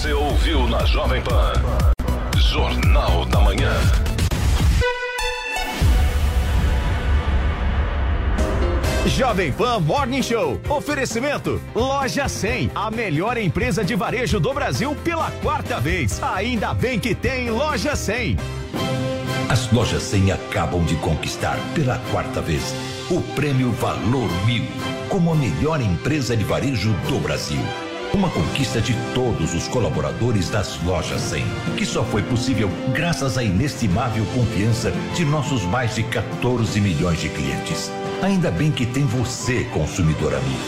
Você ouviu na Jovem Pan. Jornal da Manhã. Jovem Pan Morning Show. Oferecimento Loja 100, a melhor empresa de varejo do Brasil pela quarta vez. Ainda bem que tem Loja 100. As lojas 100 acabam de conquistar pela quarta vez o prêmio Valor Mil como a melhor empresa de varejo do Brasil. Uma conquista de todos os colaboradores das lojas 100, que só foi possível graças à inestimável confiança de nossos mais de 14 milhões de clientes. Ainda bem que tem você, consumidor amigo.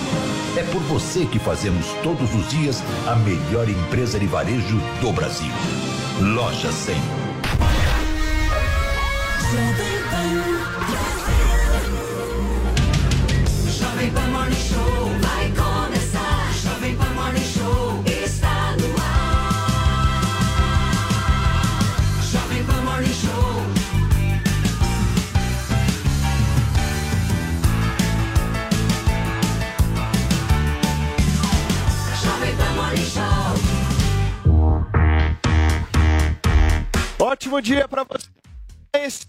É por você que fazemos todos os dias a melhor empresa de varejo do Brasil. Loja 100. Jovem Pan Morning Show vai começar. Ótimo dia para vocês.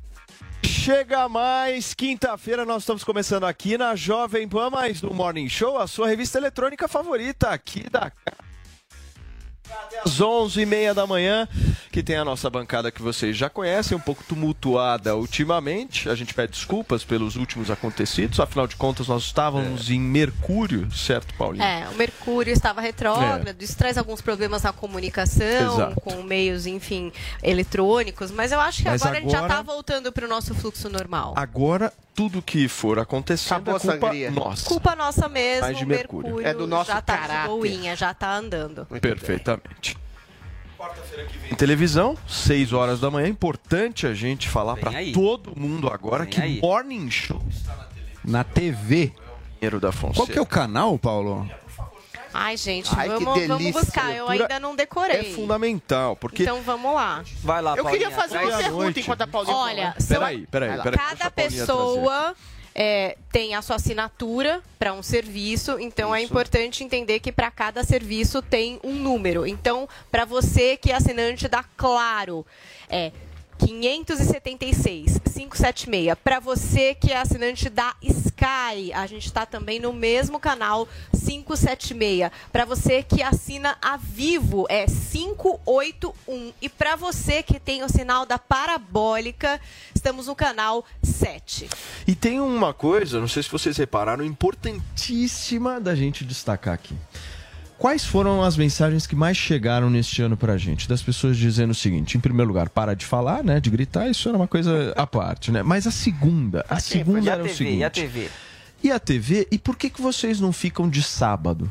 Chega mais quinta-feira, nós estamos começando aqui na Jovem Pan, mais no Morning Show, a sua revista eletrônica favorita aqui da às 11h30 da manhã, que tem a nossa bancada que vocês já conhecem, um pouco tumultuada ultimamente. A gente pede desculpas pelos últimos acontecidos, afinal de contas, nós estávamos em Mercúrio, certo, Paulinho? É, o Mercúrio estava retrógrado, isso traz alguns problemas na comunicação, Exato. com meios, enfim, eletrônicos, mas eu acho que Mas agora, a gente já agora- está voltando para o nosso fluxo normal. Agora, tudo que for acontecendo Acabou é culpa sangria. nossa. Culpa nossa mesmo, Mais de o Mercúrio. Mercúrio, É do nosso já tá caráter. de boinha, já tá andando. Perfeitamente. Em televisão, 6 horas da manhã. Importante a gente falar Vem para todo mundo agora Vem que aí. Morning Show Na TV. Dinheiro da Fonseca. Qual que é o canal, Paulo? Ai, gente, Ai, que vamos, vamos delícia. buscar. Eu ainda não decorei. É fundamental, porque Então vamos lá. Vai lá, Eu queria fazer traz- uma à pergunta noite. enquanto a Paulinha Olha, fala. são- Peraí, peraí, peraí. deixa Cada a Paulinha trazer. pessoa é, tem a sua assinatura para um serviço, então é importante entender que para cada serviço tem um número. Então, para você que é assinante da Claro, é 576 576. Para você que é assinante da Sky, a gente está também no mesmo canal 576. Para você que assina a Vivo é 581 e para você que tem o sinal da Parabólica, estamos no canal 7. E tem uma coisa, não sei se vocês repararam, importantíssima da gente destacar aqui. Quais foram as mensagens que mais chegaram neste ano pra gente? Das pessoas dizendo o seguinte: em primeiro lugar, para de falar, né? De gritar, isso era uma coisa à parte, né? Mas a segunda, a segunda E a era o TV, seguinte. e a TV? E a TV? E por que, que vocês não ficam de sábado?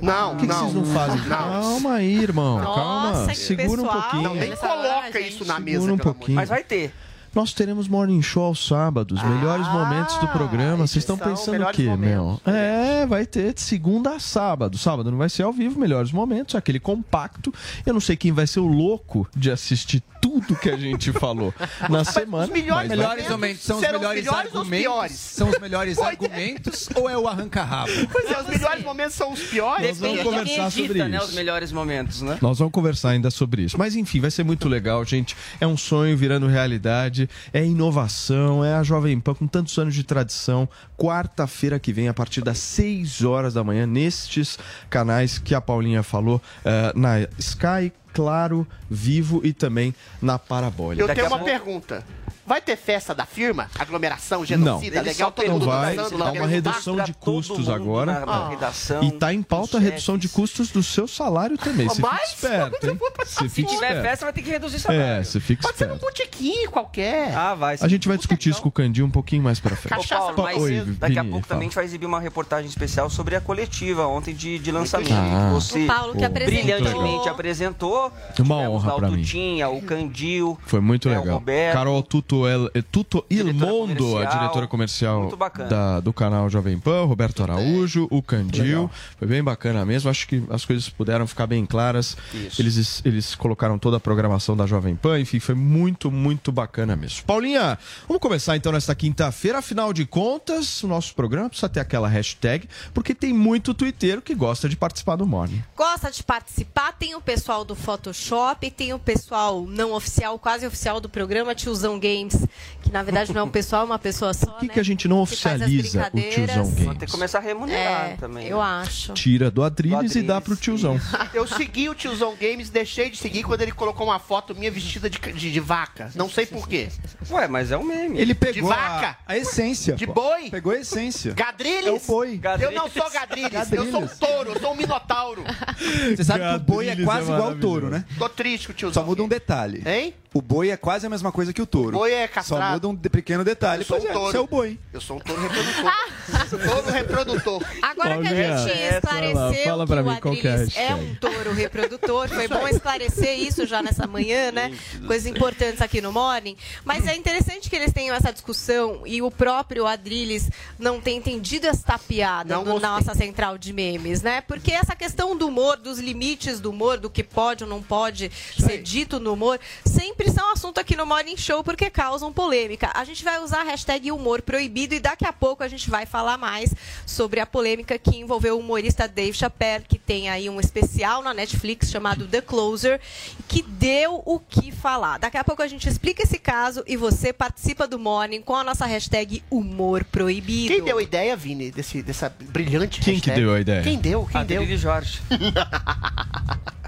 Não, Por que, que não. vocês não fazem? Não. Calma aí, irmão. Nossa, calma. que Segura um pessoal. pouquinho. Não, nem coloca isso na mesa, Segura um pelo amor de pouquinho. Mas vai ter. Nós teremos morning show aos sábados, melhores momentos do programa. Vocês estão pensando o quê, meu? momentos. É, vai ter de segunda a sábado. Sábado não vai ser ao vivo, melhores momentos, aquele compacto. Eu não sei quem vai ser o louco de assistir tudo que a gente falou na semana. os melhores Melhores momentos são os melhores melhores argumentos? piores? São os melhores argumentos ou é o arranca-rabo? Pois é, os melhores momentos são os piores. Nós vamos conversar edita, sobre né, isso. os melhores momentos, né? Nós vamos conversar ainda sobre isso. Mas enfim, vai ser muito legal, gente. É um sonho virando realidade, é inovação, é a Jovem Pan com tantos anos de tradição. Quarta-feira que vem, a partir das 6 horas da manhã, nestes canais que a Paulinha falou, eh, na Sky, Claro, Vivo e também na Parabólica. Eu tenho uma pergunta. Vai ter festa da firma? Aglomeração, Não. genocida, Eles legal, todo Não mundo vai, dançando, uma o redução de custos agora. Redação, E tá em pauta a redução de custos do seu salário também. Você fica Mas, esperto, hein? Você Se fica tiver esperto. festa, vai ter que reduzir salário. É, você fica Pode ser um botequim qualquer. Ah, vai. A gente vai discutir isso com o Candinho um pouquinho mais pra frente. Paulo, Cachaça mas Oi, daqui a pouco fala. também a gente vai exibir uma reportagem especial sobre a coletiva ontem de, de lançamento. Ah. que Você O Paulo que apresentou. brilhantemente apresentou. Uma honra o pra mim. Tutinha, o Candil. Foi muito né, o legal. Carol Tuto Tuto, El, eh, Tuto Il Mondo, a diretora comercial da- do canal Jovem Pan, Roberto Araújo, o Candil. Foi bem bacana mesmo. Acho que as coisas puderam ficar bem claras. Isso. Eles, eles colocaram toda a programação da Jovem Pan. Enfim, foi muito, muito bacana mesmo. Paulinha, vamos começar então nesta quinta-feira. Afinal de contas, o nosso programa precisa ter aquela hashtag, porque tem muito twitteiro que gosta de participar do Morning. Gosta de participar? Tem o pessoal do Photoshop, tem o pessoal não oficial, quase oficial do programa, Tiozão Games, que na verdade não é um pessoal, é uma pessoa só. Por que, né? que a gente não Que oficializa o. Tiozão Vou ter Games? que começar a remunerar É, também. eu né? acho. Tira do Adriles Do e dá pro tiozão. Eu segui o tiozão Games, deixei de seguir quando ele colocou uma foto minha vestida de, de, de vaca. Não sei por quê. Ué, mas é um meme. Ele pegou De a, vaca? a essência. De boi? Pegou a essência. Gadrilles? É o boi. Eu não sou Gadrilles, eu sou um touro, eu sou um minotauro. Você sabe que o boi é Gadrilles quase é igual ao touro, né? Tô triste com o tiozão. Só muda um detalhe. Hein? O boi é quase a mesma coisa que o touro. O boi é Só castrado. muda um de- pequeno detalhe. Eu sou Pois um é, touro. você é o boi. Eu sou um touro reprodutor. touro reprodutor. Agora que a gente essa esclareceu fala pra que mim o é Adriles é, um touro reprodutor, foi bom esclarecer isso já nessa manhã, né? Coisas importantes aqui no Morning. Mas é interessante que eles tenham essa discussão e o próprio Adriles não tem entendido esta piada Não do gostei. nossa central de memes, né? Porque essa questão do humor, dos limites do humor, do que pode ou não pode ser dito no humor, sempre são assunto aqui no Morning Show porque causam polêmica. A gente vai usar a hashtag humor proibido e daqui a pouco a gente vai falar mais sobre a polêmica que envolveu o humorista Dave Chappelle, que tem aí um especial na Netflix chamado The Closer, que deu o que falar. Daqui a pouco a gente explica esse caso e você participa do Morning com a nossa hashtag humor proibido. Quem deu a ideia, Vini, desse, dessa brilhante Quem que hashtag? deu a ideia? Quem deu? Quem deu? Adriles Jorge.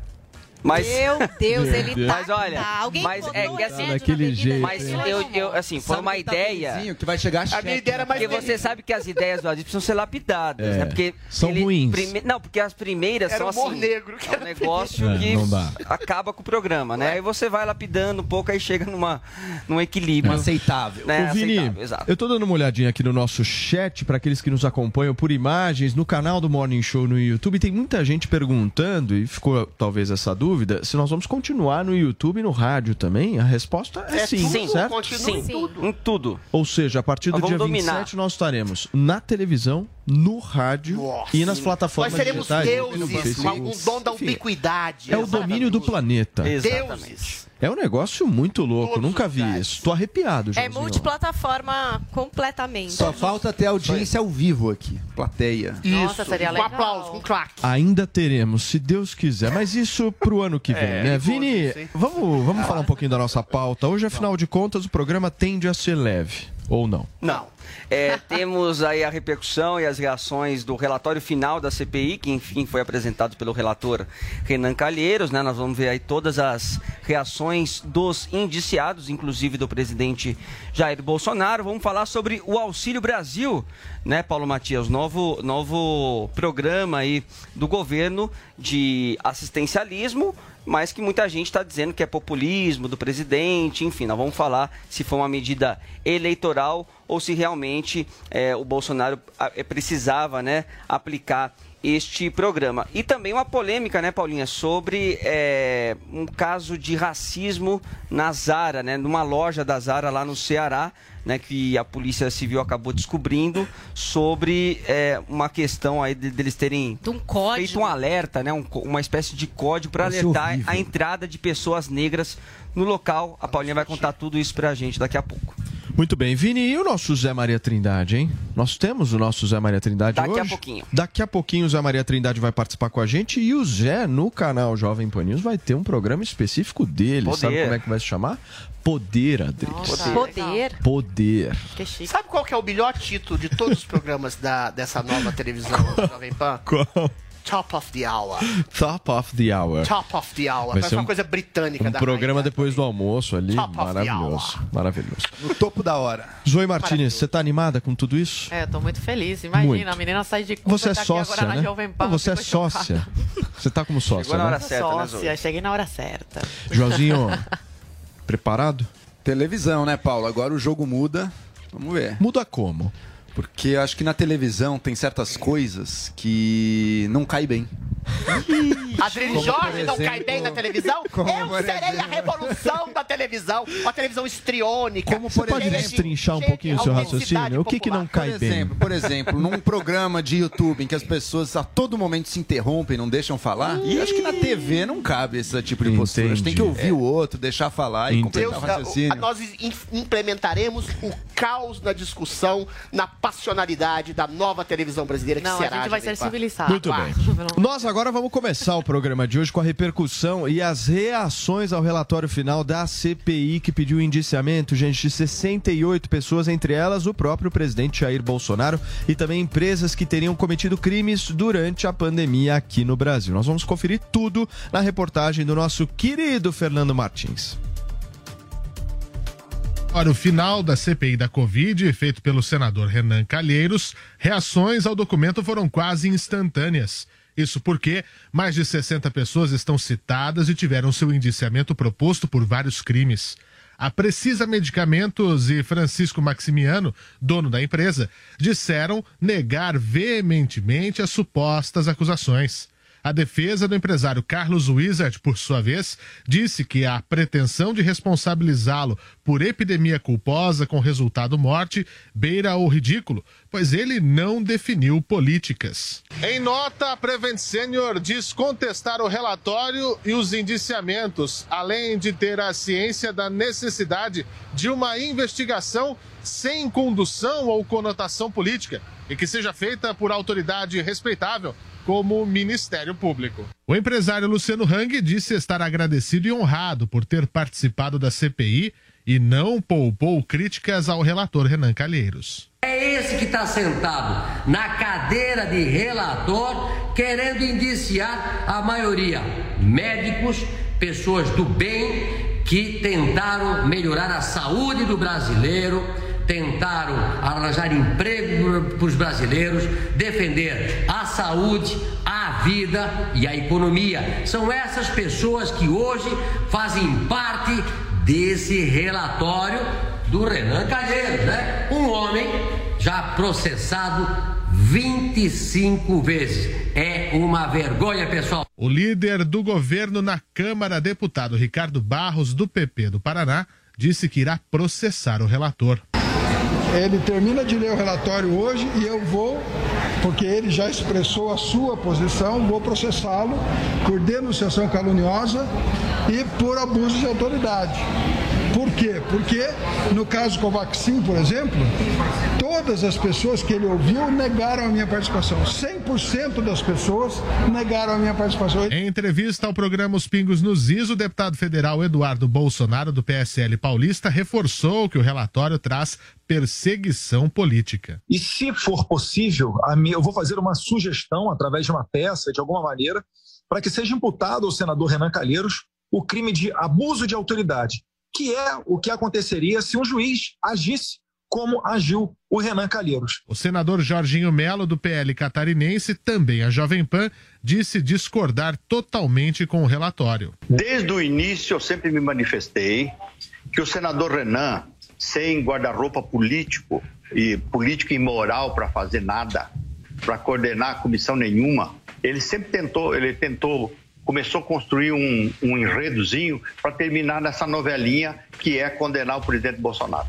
Mas, Meu Deus, ele tá. mas olha, tá. Alguém mas é que assim, daquele jeito, mas eu, ele eu assim, foi uma ideia. que vai chegar A minha cheque, ideia era mais Porque você sabe que as ideias do Adriles precisam ser lapidadas, É, né? Porque são ruins. prime- Não, porque as primeiras Era são humor assim. negro, que é um era negócio É, que acaba com o programa, né? Aí você vai lapidando um pouco, aí chega numa, num equilíbrio. Aceitável. Né? Ô, Vini, Aceitável, exato. eu tô dando uma olhadinha aqui no nosso chat para aqueles que nos acompanham por imagens no canal do Morning Show no YouTube. Tem muita gente perguntando e ficou talvez essa dúvida se nós vamos continuar no YouTube e no rádio também. A resposta é, É sim, tudo, certo? continua Sim, em tudo. em tudo. Ou seja, a partir do Nós dia vamos 27 dominar. nós estaremos na televisão, no rádio Nossa. e nas Nós plataformas seremos digitais. deuses, com um dom da ubiquidade. É o domínio do planeta. Exatamente. Deuses. É um negócio muito louco, Todos nunca vi lugares. isso. Tô arrepiado, É Joãozinho. multiplataforma completamente. Só falta ter audiência ao vivo aqui. Plateia. Nossa, Isso, seria com legal. aplauso, com claque. Ainda teremos, se Deus quiser. Mas isso pro ano que vem, né? Vini, vamos, vamos falar um pouquinho da nossa pauta. Hoje, afinal de contas, o programa tende a ser leve. Ou não? Não. É, temos aí a repercussão e as reações do relatório final da CPI, que enfim foi apresentado pelo relator Renan Calheiros, né? Nós vamos ver aí todas as reações dos indiciados, inclusive do presidente Jair Bolsonaro. Vamos falar sobre o Auxílio Brasil, né, Paulo Matias? Novo, novo programa aí do governo de assistencialismo mas que muita gente está dizendo que é populismo do presidente, enfim, nós vamos falar se foi uma medida eleitoral ou se realmente eh, o Bolsonaro ah, eh, precisava né, aplicar este programa. E também uma polêmica, né, Paulinha, sobre eh, um caso de racismo na Zara, né, numa loja da Zara lá no Ceará, né, que a Polícia Civil acabou descobrindo sobre eh, uma questão aí de- deles terem De um código. feito um alerta, né, um uma espécie de código para é alertar horrível. a entrada de pessoas negras no local. A Paulinha vai contar tudo isso pra gente daqui a pouco. Muito bem, Vini, e o nosso Zé Maria Trindade, hein? Nós temos o nosso Zé Maria Trindade Daqui a hoje. pouquinho. Daqui a pouquinho o Zé Maria Trindade vai participar com a gente e o Zé, no canal Jovem Pan News, vai ter um programa específico dele. Poder. Sabe como é que vai se chamar? Poder, Adriles. Poder. Poder. Que chique. Sabe qual que é o melhor título de todos os programas da, dessa nova televisão Jovem Pan? Qual? Top of the Hour. Top of the Hour. Top of the Hour. Vai Parece ser uma um- coisa britânica Um da programa rainha. depois do almoço ali. Top of the Maravilhoso. hour. Maravilhoso. No topo da hora. Zoe Martinez, você tá animada com tudo isso? É, eu tô muito feliz. Imagina, Muito. a menina sai de Cuba Você é tá aqui sócia, agora né? na Jovem Pan. Não, você é chocada. sócia. Você tá como sócia, Chegou na né? hora certa, né, Sócia, Zoe? cheguei na hora certa. Joãozinho, preparado? Televisão, né, Paulo? Agora o jogo muda. Vamos ver. Muda como? Porque eu acho que na televisão tem certas coisas que não cai bem. Adriane Como, Jorge por não cai bem na televisão? Como, Eu por serei a revolução da televisão. Uma televisão estriônica. Você pode destrinchar um pouquinho o seu raciocínio? O que, que não cai por bem? exemplo, por exemplo, num programa de YouTube em que as pessoas a todo momento se interrompem, não deixam falar, e acho que na TV não cabe esse tipo de postura. A gente tem que ouvir o outro, deixar falar e completar o raciocínio. nós in- implementaremos o caos na discussão, na passionalidade da nova televisão brasileira que Não, a será. gente vai ser civilizado. Muito bem. Nós agora vamos começar o programa de hoje com a repercussão e as reações ao relatório final da CPI que pediu indiciamento, gente, de 68 pessoas, entre elas o próprio presidente Jair Bolsonaro e também empresas que teriam cometido crimes durante a pandemia aqui no Brasil. Nós vamos conferir tudo na reportagem do nosso querido Fernando Martins. Para o final da CPI da Covid, feito pelo senador Renan Calheiros, reações ao documento foram quase instantâneas. Isso porque mais de 60 pessoas estão citadas e tiveram seu indiciamento proposto por vários crimes. A Precisa Medicamentos e Francisco Maximiano, dono da empresa, disseram negar veementemente as supostas acusações. A defesa do empresário Carlos Wizard, por sua vez, disse que a pretensão de responsabilizá-lo por epidemia culposa com resultado morte beira o ridículo, pois ele não definiu políticas. Em nota, a Prevent Senior diz contestar o relatório e os indiciamentos, além de ter a ciência da necessidade de uma investigação sem condução ou conotação política e que seja feita por autoridade respeitável como Ministério Público. O empresário Luciano Hang disse estar agradecido e honrado por ter participado da CPI e não poupou críticas ao relator Renan Calheiros. É esse que está sentado na cadeira de relator, querendo indiciar a maioria médicos, pessoas do bem que tentaram melhorar a saúde do brasileiro, tentaram arranjar emprego para os brasileiros, defender a saúde, a vida e a economia. São essas pessoas que hoje fazem parte desse relatório do Renan Calheiros, né? Um homem já processado 25 vezes. É uma vergonha, pessoal. O líder do governo na Câmara, deputado Ricardo Barros, do PP do Paraná, disse que irá processar o relator. Ele termina de ler o relatório hoje e eu vou, porque ele já expressou a sua posição, vou processá-lo por denunciação caluniosa e por abuso de autoridade. Por quê? Porque no caso Covaxin, por exemplo, todas as pessoas que ele ouviu negaram a minha participação. 100% das pessoas negaram a minha participação. Em entrevista ao programa Os Pingos nos Is, o deputado federal Eduardo Bolsonaro, do PSL paulista, reforçou que o relatório traz perseguição política. E se for possível, a mim- eu vou fazer uma sugestão através de uma peça, de alguma maneira, para que seja imputado ao senador Renan Calheiros o crime de abuso de autoridade, que é o que aconteceria se um juiz agisse como agiu o Renan Calheiros. O senador Jorginho Melo, do PL catarinense, também a Jovem Pan, disse discordar totalmente com o relatório. Desde o início eu sempre me manifestei que o senador Renan, sem guarda-roupa político e político e moral para fazer nada, para coordenar comissão nenhuma, ele sempre tentou, ele tentou, começou a construir um, um enredozinho para terminar nessa novelinha que é condenar o presidente Bolsonaro.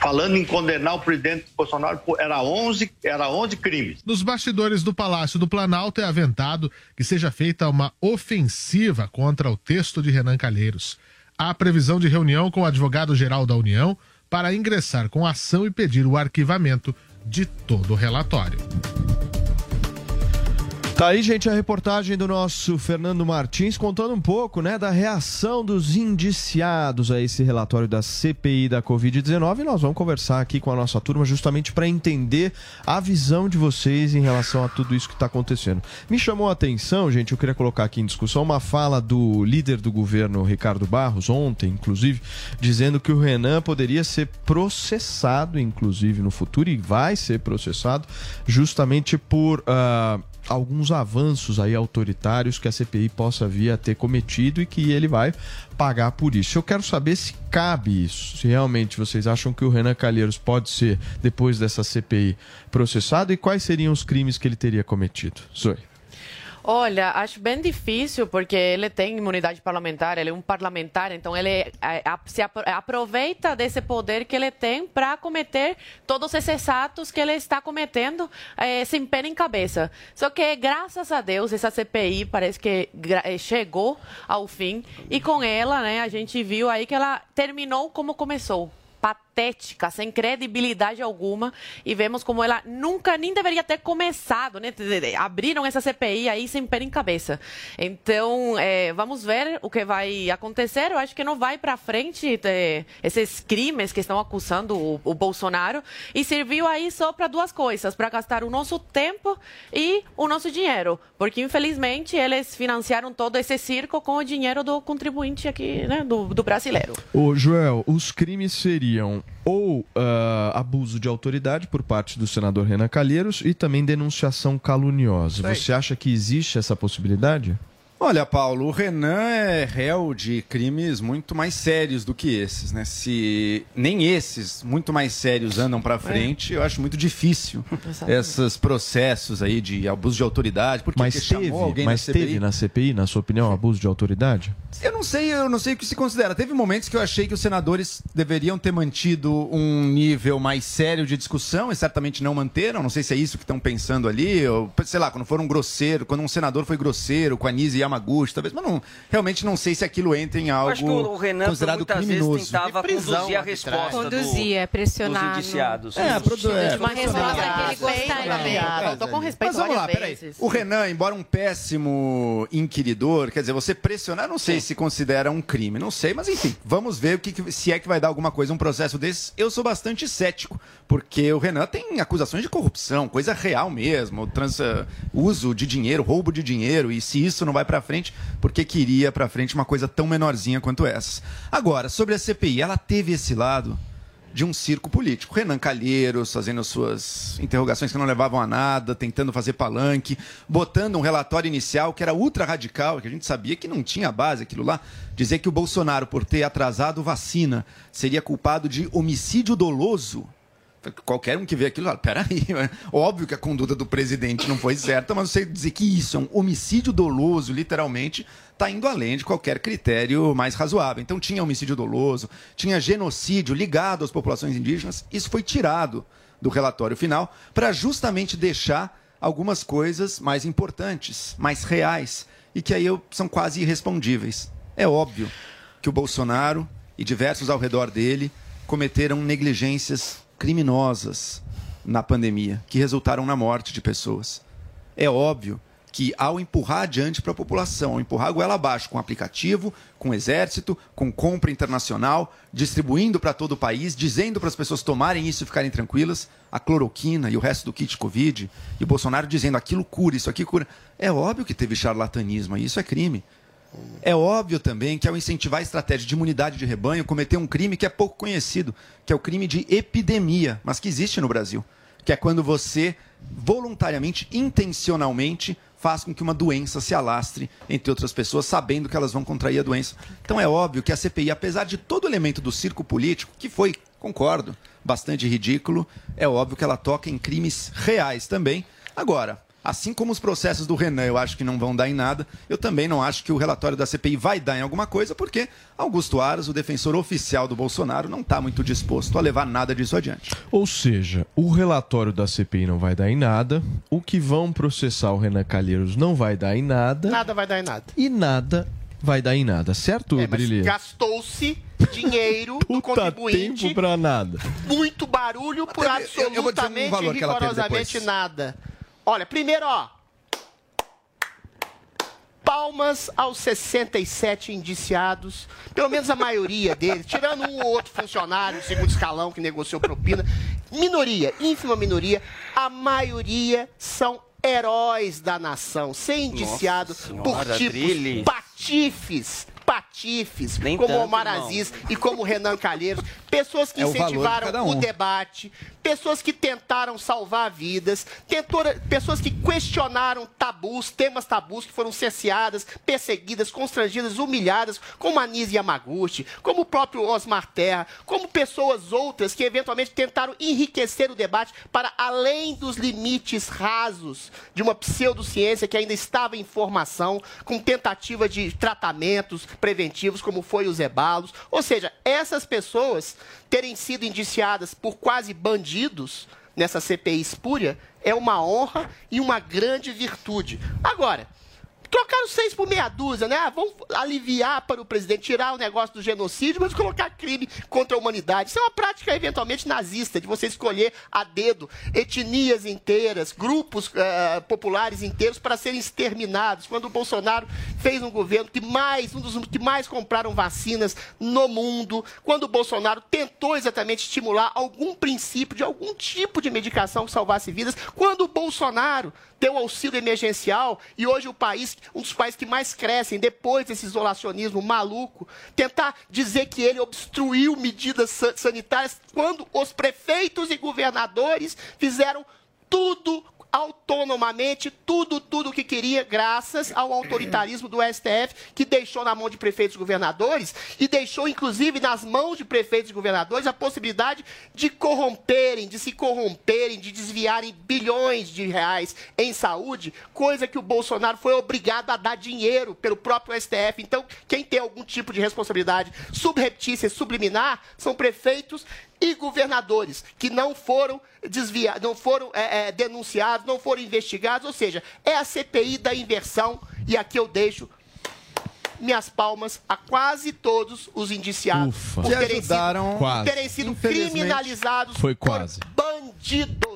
Falando em condenar o presidente Bolsonaro, era 11, era 11 crimes. Nos bastidores do Palácio do Planalto é aventado que seja feita uma ofensiva contra o texto de Renan Calheiros. Há previsão de reunião com o advogado-geral da União para ingressar com ação e pedir o arquivamento de todo o relatório. Tá aí, gente, a reportagem do nosso Fernando Martins contando um pouco, né, da reação dos indiciados a esse relatório da CPI da Covid-19 e nós vamos conversar aqui com a nossa turma justamente para entender a visão de vocês em relação a tudo isso que está acontecendo. Me chamou a atenção, gente, eu queria colocar aqui em discussão uma fala do líder do governo, Ricardo Barros, ontem, inclusive, dizendo que o Renan poderia ser processado, inclusive, no futuro, e vai ser processado justamente por. ah, alguns avanços aí autoritários que a CPI possa vir a ter cometido e que ele vai pagar por isso. Eu quero saber se cabe isso, se realmente vocês acham que o Renan Calheiros pode ser, depois dessa CPI, processado e quais seriam os crimes que ele teria cometido. Zoe. Olha, acho bem difícil porque ele tem imunidade parlamentar, ele é um parlamentar, então ele é, a- se apro- aproveita desse poder que ele tem para cometer todos esses atos que ele está cometendo eh, sem pena em cabeça. Só que, graças a Deus, essa CPI parece que eh, chegou ao fim e com ela, né, a gente viu aí que ela terminou como começou. Patética, sem credibilidade alguma, e vemos como ela nunca nem deveria ter começado, né? Abriram essa CPI aí sem pé em cabeça. Então, eh, vamos ver o que vai acontecer. Eu acho que não vai para frente eh, esses crimes que estão acusando o, o Bolsonaro, e serviu aí só para duas coisas: para gastar o nosso tempo e o nosso dinheiro, porque infelizmente eles financiaram todo esse circo com o dinheiro do contribuinte aqui, né? Do, do brasileiro. Ô, Joel, os crimes seriam ou ah, abuso de autoridade por parte do senador Renan Calheiros e também denunciação caluniosa. Você acha que existe essa possibilidade? Olha, Paulo, o Renan é réu de crimes muito mais sérios do que esses, né? Se nem esses muito mais sérios andam pra frente, eu acho muito difícil esses processos aí de abuso de autoridade. Porque Mas teve, mas teve na CPI, na sua opinião, abuso de autoridade? Eu não sei, eu não sei o que se considera. Teve momentos que eu achei que os senadores deveriam ter mantido um nível mais sério de discussão e certamente não manteram. Não sei se é isso que estão pensando ali. Ou, sei lá, quando foram grosseiro, quando um senador foi grosseiro com a Nise Yamaguchi, talvez, mas não, realmente não sei se aquilo entra em algo acho que o Renan, considerado muitas criminoso. vezes, tentava conduzir a resposta Conduzia, do, pressionar. dos indiciados. É, produ- é, Uma resposta que ele Respeito, gostaria. É, Faltou com respeito Mas vamos lá, peraí. O Renan, embora um péssimo inquiridor, quer dizer, você pressionar, não sei se considera um crime, não sei, mas enfim, vamos ver o que, se é que vai dar alguma coisa um processo desse. Eu sou bastante cético, porque o Renan tem acusações de corrupção, coisa real mesmo, trans, eh, uso de dinheiro, roubo de dinheiro, e se isso não vai pra frente, por que queria pra frente uma coisa tão menorzinha quanto essas? Agora, sobre a CPI, ela teve esse lado de um circo político. Renan Calheiros fazendo suas interrogações que não levavam a nada, tentando fazer palanque, botando um relatório inicial que era ultra radical, que a gente sabia que não tinha base aquilo lá, dizer que o Bolsonaro, por ter atrasado vacina, seria culpado de homicídio doloso. Qualquer um que vê aquilo, fala, peraí, óbvio que a conduta do presidente não foi certa, mas você dizer que isso é um homicídio doloso, literalmente, está indo além de qualquer critério mais razoável. Então tinha homicídio doloso, tinha genocídio ligado às populações indígenas, isso foi tirado do relatório final para justamente deixar algumas coisas mais importantes, mais reais, e que aí eu- são quase irrespondíveis. É óbvio que o Bolsonaro e diversos ao redor dele cometeram negligências criminosas na pandemia, que resultaram na morte de pessoas. É óbvio que ao empurrar adiante para a população, ao empurrar a goela abaixo com aplicativo, com exército, com compra internacional, distribuindo para todo o país, dizendo para as pessoas tomarem isso e ficarem tranquilas, a cloroquina e o resto do kit Covid, e o Bolsonaro dizendo aquilo cura, isso aqui cura. É óbvio que teve charlatanismo, e isso é crime. É óbvio também que ao incentivar a estratégia de imunidade de rebanho, cometer um crime que é pouco conhecido, que é o crime de epidemia, mas que existe no Brasil, que é quando você voluntariamente, intencionalmente, faz com que uma doença se alastre entre outras pessoas, sabendo que elas vão contrair a doença. Então é óbvio que a CPI, apesar de todo elemento do circo político, que foi, concordo, bastante ridículo, é óbvio que ela toca em crimes reais também. Agora, Assim como os processos do Renan eu acho que não vão dar em nada, eu também não acho que o relatório da CPI vai dar em alguma coisa, porque Augusto Aras, o defensor oficial do Bolsonaro, não está muito disposto a levar nada disso adiante. Ou seja, o relatório da CPI não vai dar em nada, o que vão processar o Renan Calheiros não vai dar em nada, Nada vai dar em nada. e nada vai dar em nada, certo, É, Brilhe? gastou-se dinheiro do contribuinte, Tempo pra nada. muito barulho por Até eu- eu vou dizer um absolutamente, valor que ela teve rigorosamente depois. nada. Olha, primeiro, ó. Palmas aos 67 indiciados, pelo menos a maioria deles, tirando um ou outro funcionário segundo escalão que negociou propina. Minoria, ínfima minoria, a maioria são heróis da nação, ser indiciado Senhora, por tipos Drilly. patifes, patifes, Nem como tanto, Omar. Aziz e como Renan Calheiros, pessoas que É o incentivaram o um. debate, pessoas que tentaram salvar vidas, tentora- pessoas que questionaram tabus, temas tabus que foram cerceadas, perseguidas, constrangidas, humilhadas, como a Nise Yamaguchi, como o próprio Osmar Terra, como pessoas outras que eventualmente tentaram enriquecer o debate para além dos limites rasos de uma pseudociência que ainda estava em formação, com tentativa de tratamentos preventivos, como foi os ebalos. Ou seja, essas pessoas terem sido indiciadas por quase bandidos nessa CPI espúria é uma honra e uma grande virtude. Agora, trocaram seis por meia dúzia, né? Vamos aliviar para o presidente, tirar o negócio do genocídio, mas colocar crime contra a humanidade. Isso é uma prática eventualmente nazista, de você escolher a dedo etnias inteiras, grupos eh, populares inteiros para serem exterminados. Quando o Bolsonaro fez um governo que mais, um dos que mais compraram vacinas no mundo, quando o Bolsonaro tentou exatamente estimular algum princípio de algum tipo de medicação que salvasse vidas, quando o Bolsonaro deu auxílio emergencial e hoje o país, um dos países que mais crescem depois desse isolacionismo maluco, tentar dizer que ele obstruiu medidas sa- sanitárias quando os prefeitos e governadores fizeram tudo autonomamente, tudo, tudo o que queria, graças ao autoritarismo do STF, que deixou na mão de prefeitos e governadores e deixou, inclusive, nas mãos de prefeitos e governadores a possibilidade de corromperem, de se corromperem, de desviarem bilhões de reais em saúde, coisa que o Bolsonaro foi obrigado a dar dinheiro pelo próprio STF. Então, quem tem algum tipo de responsabilidade subreptícia subliminar são prefeitos e governadores que não foram desviados, não foram é, é, denunciados, não foram investigados, ou seja, é a CPI da inversão e aqui eu deixo minhas palmas a quase todos os indiciados Ufa. por Te terem ajudaram. sido, Quase. terem sido criminalizados foi quase. bandidos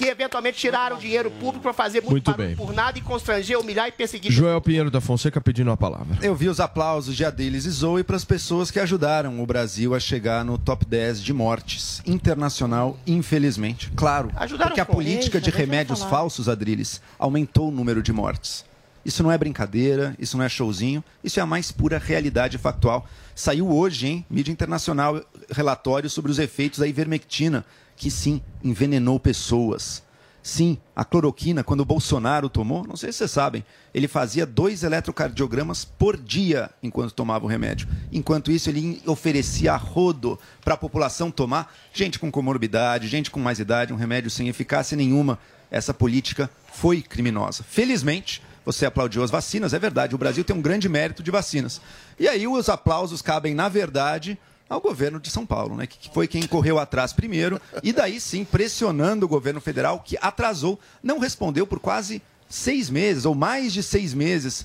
que eventualmente tiraram dinheiro público para fazer muito, Muito bem. por nada e constranger, humilhar e perseguir Joel Pinheiro da Fonseca pedindo a palavra. Eu vi os aplausos de Adélis e Zoe para as pessoas que ajudaram o Brasil a chegar no top 10 de mortes internacional, infelizmente. Claro, Ajudaram porque a política de deixa eu remédios falsos, Adriles, aumentou o número de mortes. Isso não é brincadeira, isso não é showzinho, isso é a mais pura realidade factual. Saiu hoje, hein, mídia internacional, relatório sobre os efeitos da ivermectina, que sim, envenenou pessoas. Sim, a cloroquina, quando o Bolsonaro tomou, não sei se vocês sabem, ele fazia dois eletrocardiogramas por dia enquanto tomava o remédio. Enquanto isso, ele oferecia rodo para a população tomar. Gente com comorbidade, gente com mais idade, um remédio sem eficácia nenhuma. Essa política foi criminosa. Felizmente, você aplaudiu as vacinas, é verdade, o Brasil tem um grande mérito de vacinas. E aí os aplausos cabem, na verdade, ao governo de São Paulo, né? Que foi quem correu atrás primeiro e daí sim pressionando o governo federal que atrasou, não respondeu por quase seis meses ou mais de seis meses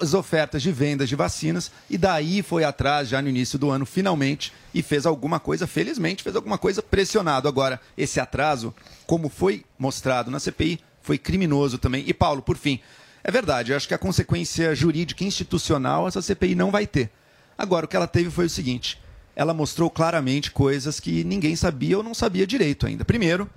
as ofertas de vendas de vacinas e daí foi atrás já no início do ano finalmente e fez alguma coisa, felizmente fez alguma coisa pressionado. Agora esse atraso, como foi mostrado na CPI, foi criminoso também. E Paulo, por fim, é verdade, eu acho que a consequência jurídica e institucional essa CPI não vai ter. Agora, o que ela teve foi o seguinte: ela mostrou claramente coisas que ninguém sabia ou não sabia direito ainda. Primeiro,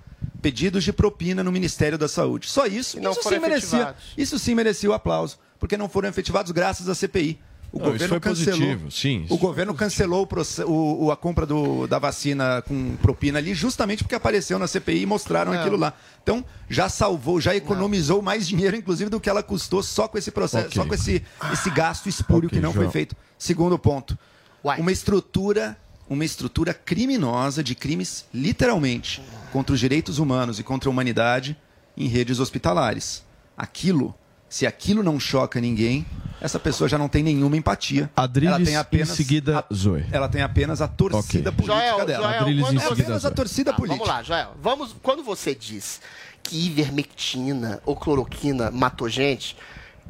pedidos de propina no Ministério da Saúde. Só isso, não isso sim merecia. Isso sim merecia o aplauso, porque não foram efetivados graças à CPI. O Não, isso foi positivo, sim, O governo cancelou o o- a compra do- da vacina com propina ali, justamente porque apareceu na CPI e mostraram Não. aquilo lá. Então, já salvou, já economizou mais dinheiro, inclusive, do que ela custou só com esse processo, Ok. só com esse, esse gasto espúrio Ok, que não foi João. feito. Segundo ponto, uma estrutura, uma estrutura criminosa de crimes, literalmente, contra os direitos humanos e contra a humanidade em redes hospitalares. Aquilo, se aquilo não choca ninguém, essa pessoa já não tem nenhuma empatia. Adriles, ela tem apenas em seguida, a- Zoe. ela tem apenas a torcida política Joel, dela. Joel, Adriles quando em é seguida, apenas a torcida Tá, política. Vamos lá, Joel. Vamos, quando você diz que ivermectina ou cloroquina matou gente,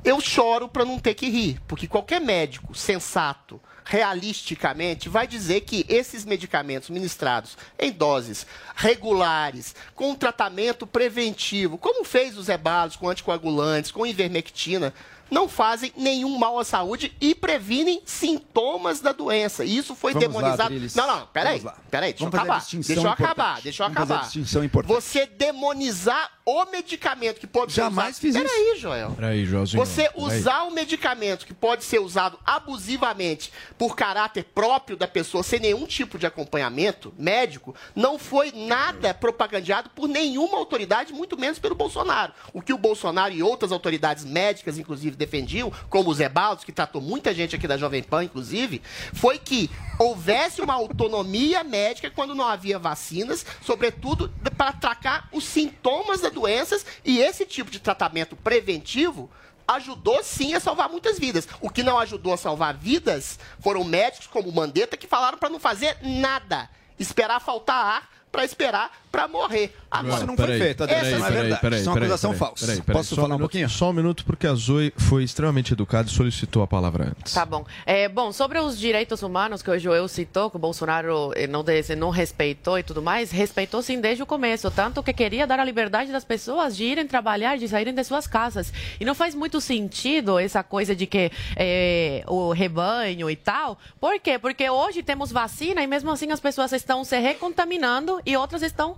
eu choro para não ter que rir, porque qualquer médico sensato, realisticamente, vai dizer que esses medicamentos ministrados em doses regulares, com tratamento preventivo, como fez os ebalos com anticoagulantes, com ivermectina, não fazem nenhum mal à saúde e previnem sintomas da doença. E Isso foi Vamos lá, demonizado. Adriles. não, não, peraí. Lá. Peraí, deixa eu Vamos fazer a acabar. Deixa eu acabar, deixa eu Vamos fazer a acabar. distinção importante. Você demonizar o medicamento que pode Jamais ser fiz usado. isso. Peraí, Joel. Peraí, Joelzinho. Você peraí. usar um medicamento que pode ser usado abusivamente por caráter próprio da pessoa, sem nenhum tipo de acompanhamento médico, não foi nada propagandeado por nenhuma autoridade, muito menos pelo Bolsonaro. O que o Bolsonaro e outras autoridades médicas, inclusive, defendiam, como o Zé Baldos, que tratou muita gente aqui da Jovem Pan, inclusive, foi que houvesse uma autonomia médica quando não havia vacinas, sobretudo para tratar os sintomas das doenças e esse tipo de tratamento preventivo ajudou sim a salvar muitas vidas. O que não ajudou a salvar vidas foram médicos como Mandetta que falaram para não fazer nada, esperar faltar ar para esperar para morrer. Agora, Isso não foi feito, Adriano. Isso não é verdade. Isso é uma acusação falsa. Posso só falar um um minuto, pouquinho? Só um minuto, porque a Zoe foi extremamente educada e solicitou a palavra antes. Tá bom. É, bom, sobre os direitos humanos que o Joel citou, que o Bolsonaro eh, não, não respeitou e tudo mais, respeitou sim desde o começo. Tanto que queria dar a liberdade das pessoas de irem trabalhar, de saírem de suas casas. E não faz muito sentido essa coisa de que eh, o rebanho e tal. Por quê? Porque hoje temos vacina e mesmo assim as pessoas estão se recontaminando e outras estão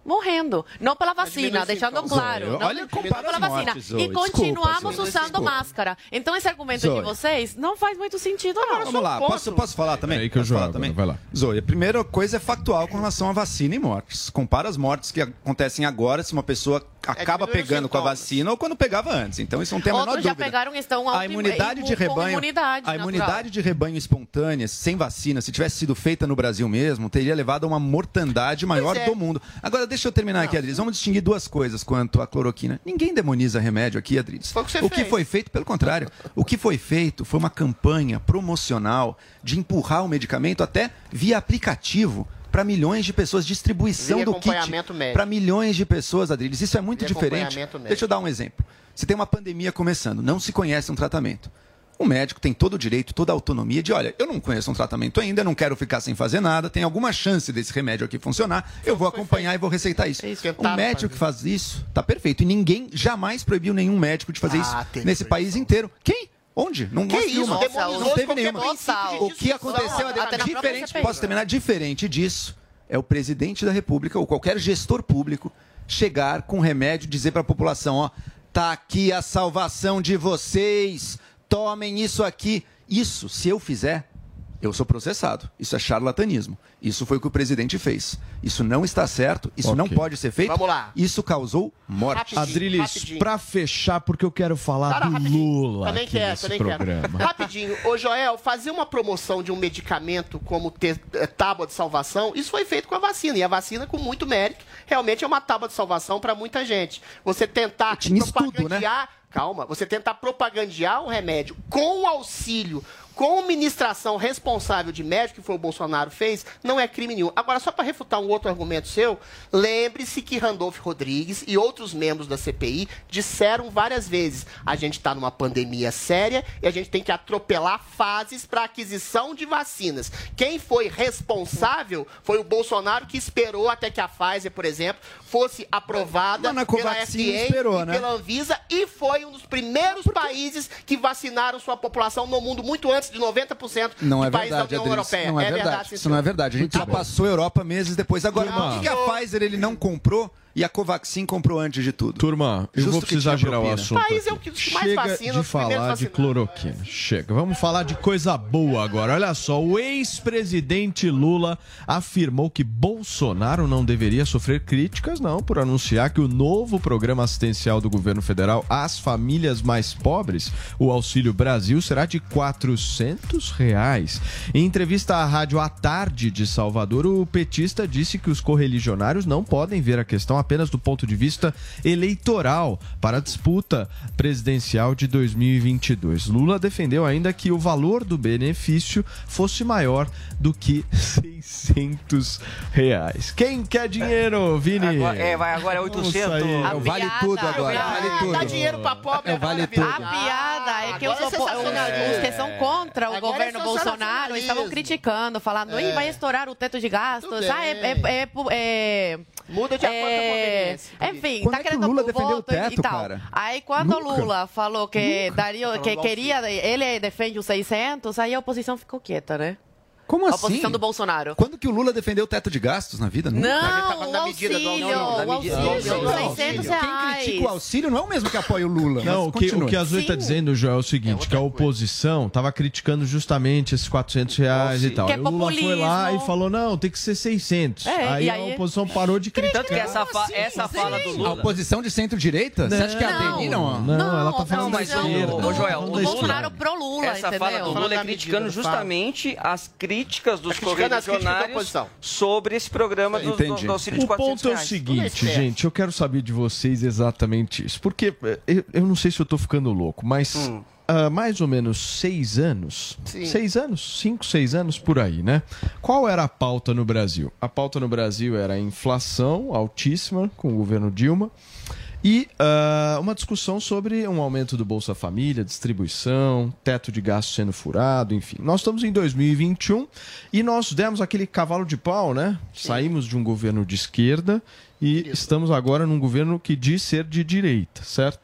morrendo. Não pela vacina, deixando sintomas. claro. Zoe, não, olha, não pela vacina. mortes, Zoe. E Desculpa, continuamos Zoe, usando desculpa. máscara. Então esse argumento Zoe. de vocês não faz muito sentido, não. Vamos lá, posso, posso falar também? Peraí que eu Posso falar jogo, também? vai lá. Zoe, a primeira coisa é factual com relação à vacina e mortes. Compara as mortes que acontecem agora se uma pessoa acaba diminuir os pegando com a vacina ou quando pegava antes. Então isso não tem a menor Outros já dúvida. pegaram e estão A imunidade de rebanho, imunidade a natural. imunidade de rebanho espontânea, sem vacina, se tivesse sido feita no Brasil mesmo, teria levado a uma mortandade maior é. do mundo. Agora deixa eu terminar aqui, Adriles. Vamos distinguir duas coisas quanto à cloroquina. Ninguém demoniza remédio aqui, Adriles. Foi o que você o que foi feito, pelo contrário, o que foi feito foi uma campanha promocional de empurrar o medicamento até via aplicativo para milhões de pessoas, distribuição Via do kit para milhões de pessoas, Adriles. Isso é muito Via diferente. Deixa eu dar um exemplo. Você tem uma pandemia começando, não se conhece um tratamento. O médico tem todo o direito, toda a autonomia de, olha, eu não conheço um tratamento ainda, não quero ficar sem fazer nada, tem alguma chance desse remédio aqui funcionar, eu vou acompanhar e vou receitar isso. O Tentaram médico que faz isso tá perfeito. E ninguém jamais proibiu nenhum médico de fazer Ah, isso nesse país inteiro. Quem? Onde? Não Que isso? nenhuma. Demonizou Não teve nenhuma. de O que aconteceu, própria diferente, posso terminar diferente disso, é o presidente da República ou qualquer gestor público chegar com remédio e dizer para a população, ó, tá aqui a salvação de vocês, tomem isso aqui. Isso, se eu fizer, eu sou processado. Isso é charlatanismo. Isso foi o que o presidente fez. Isso não está certo, isso não Ok. pode ser feito. Vamos lá. Isso causou morte. Adriles, pra fechar, porque eu quero falar Cara, do rapidinho. Lula Também aqui quero, nesse também programa. quero. Rapidinho. Ô, Joel, fazer uma promoção de um medicamento como ter, eh, tábua de salvação, isso foi feito com a vacina. E a vacina, com muito mérito, realmente é uma tábua de salvação para muita gente. Você tentar tinha estudo, né? Calma, você tentar propagandear um remédio com o auxílio, com ministração responsável de médico, que foi o Bolsonaro fez, não é crime nenhum. Agora, só para refutar um outro argumento seu, lembre-se que Randolph Rodrigues e outros membros da CPI disseram várias vezes: a gente está numa pandemia séria e a gente tem que atropelar fases para aquisição de vacinas. Quem foi responsável foi o Bolsonaro que esperou até que a Pfizer, por exemplo, fosse aprovada na pela FDA esperou, e né? pela Anvisa e foi um dos primeiros países que vacinaram sua população no mundo muito antes de 90% Não de é países da verdade, União Adriles. Europeia. Não é, verdade. sim, Isso não é verdade. A gente já passou a Europa meses depois. Agora, por que, que a Pfizer ele não comprou e a Covaxin comprou antes de tudo? Turma, eu Justo vou precisar girar o assunto. País é o que mais Chega vacina, de falar de cloroquina. Chega. Vamos falar de coisa boa agora. Olha só, o ex-presidente Lula afirmou que Bolsonaro não deveria sofrer críticas, não, por anunciar que o novo programa assistencial do governo federal às famílias mais pobres, o Auxílio Brasil, será de 400 reais. Em entrevista à rádio à tarde de Salvador, o petista disse que os correligionários não podem ver a questão apenas do ponto de vista eleitoral para a disputa presidencial de 2022. Lula defendeu ainda que o valor do benefício fosse maior do que 600 reais. Quem quer dinheiro, Vini? Agora- é, vai, agora é 800. Vamos sair. É o vale tudo agora, vale tudo. Dá dinheiro pra pobre. É vale A tudo. piada é que eu Agora sou, é os que são contra o Agora é governo Bolsonaro sensacionalismo. estavam criticando, falando, Ih, vai estourar o teto de gastos. Ah, é, é- é- é- Muda de acordo com a conveniência. Enfim, Quando tá é que o querendo Lula voto defendeu o e teto, tal. cara? Aí quando o Nunca. Lula falou que daria, que queria, ele defende os 600, aí a oposição ficou quieta, né? Como A assim? oposição do Bolsonaro. Quando que o Lula defendeu o teto de gastos na vida? Nunca. Não, o na medida do auxílio, auxílio. o auxílio, Não, não, não. 600 Quem critica o auxílio não é o mesmo que apoia o Lula. Não, o que, o que a Zoe está dizendo, Joel, é o seguinte, que a oposição estava criticando justamente esses 400 reais e tal. Que é Aí o Lula foi lá e falou, não, tem que ser 600. É, aí, e a aí- oposição parou de criticar. Tanto que essa, fa- essa fala do A Lula. oposição de centro-direita? Você acha que Não. aderiram? ó? Não, ela tá Não, falando da mas o- esquerda. o Joel, Falando o da Bolsonaro pro Lula, Essa fala do Lula é Falando criticando justamente as críticas dos Tá críticas correligionários sobre esse programa do, do, do auxílio de O 400 ponto é o reais. seguinte, esperto. gente, eu quero saber de vocês exatamente isso. Porque eh, eu, eu não sei se eu tô ficando louco, mas Hum. há mais ou menos seis anos, Sim. seis anos, cinco, seis anos por aí, né? Qual era a pauta no Brasil? A pauta no Brasil era a inflação altíssima com o governo Dilma e ah, uma discussão sobre um aumento do Bolsa Família, distribuição, teto de gasto sendo furado, enfim. Nós estamos em 2021 e nós demos aquele cavalo de pau, né? Saímos de um governo de esquerda e estamos agora num governo que diz ser de direita, certo?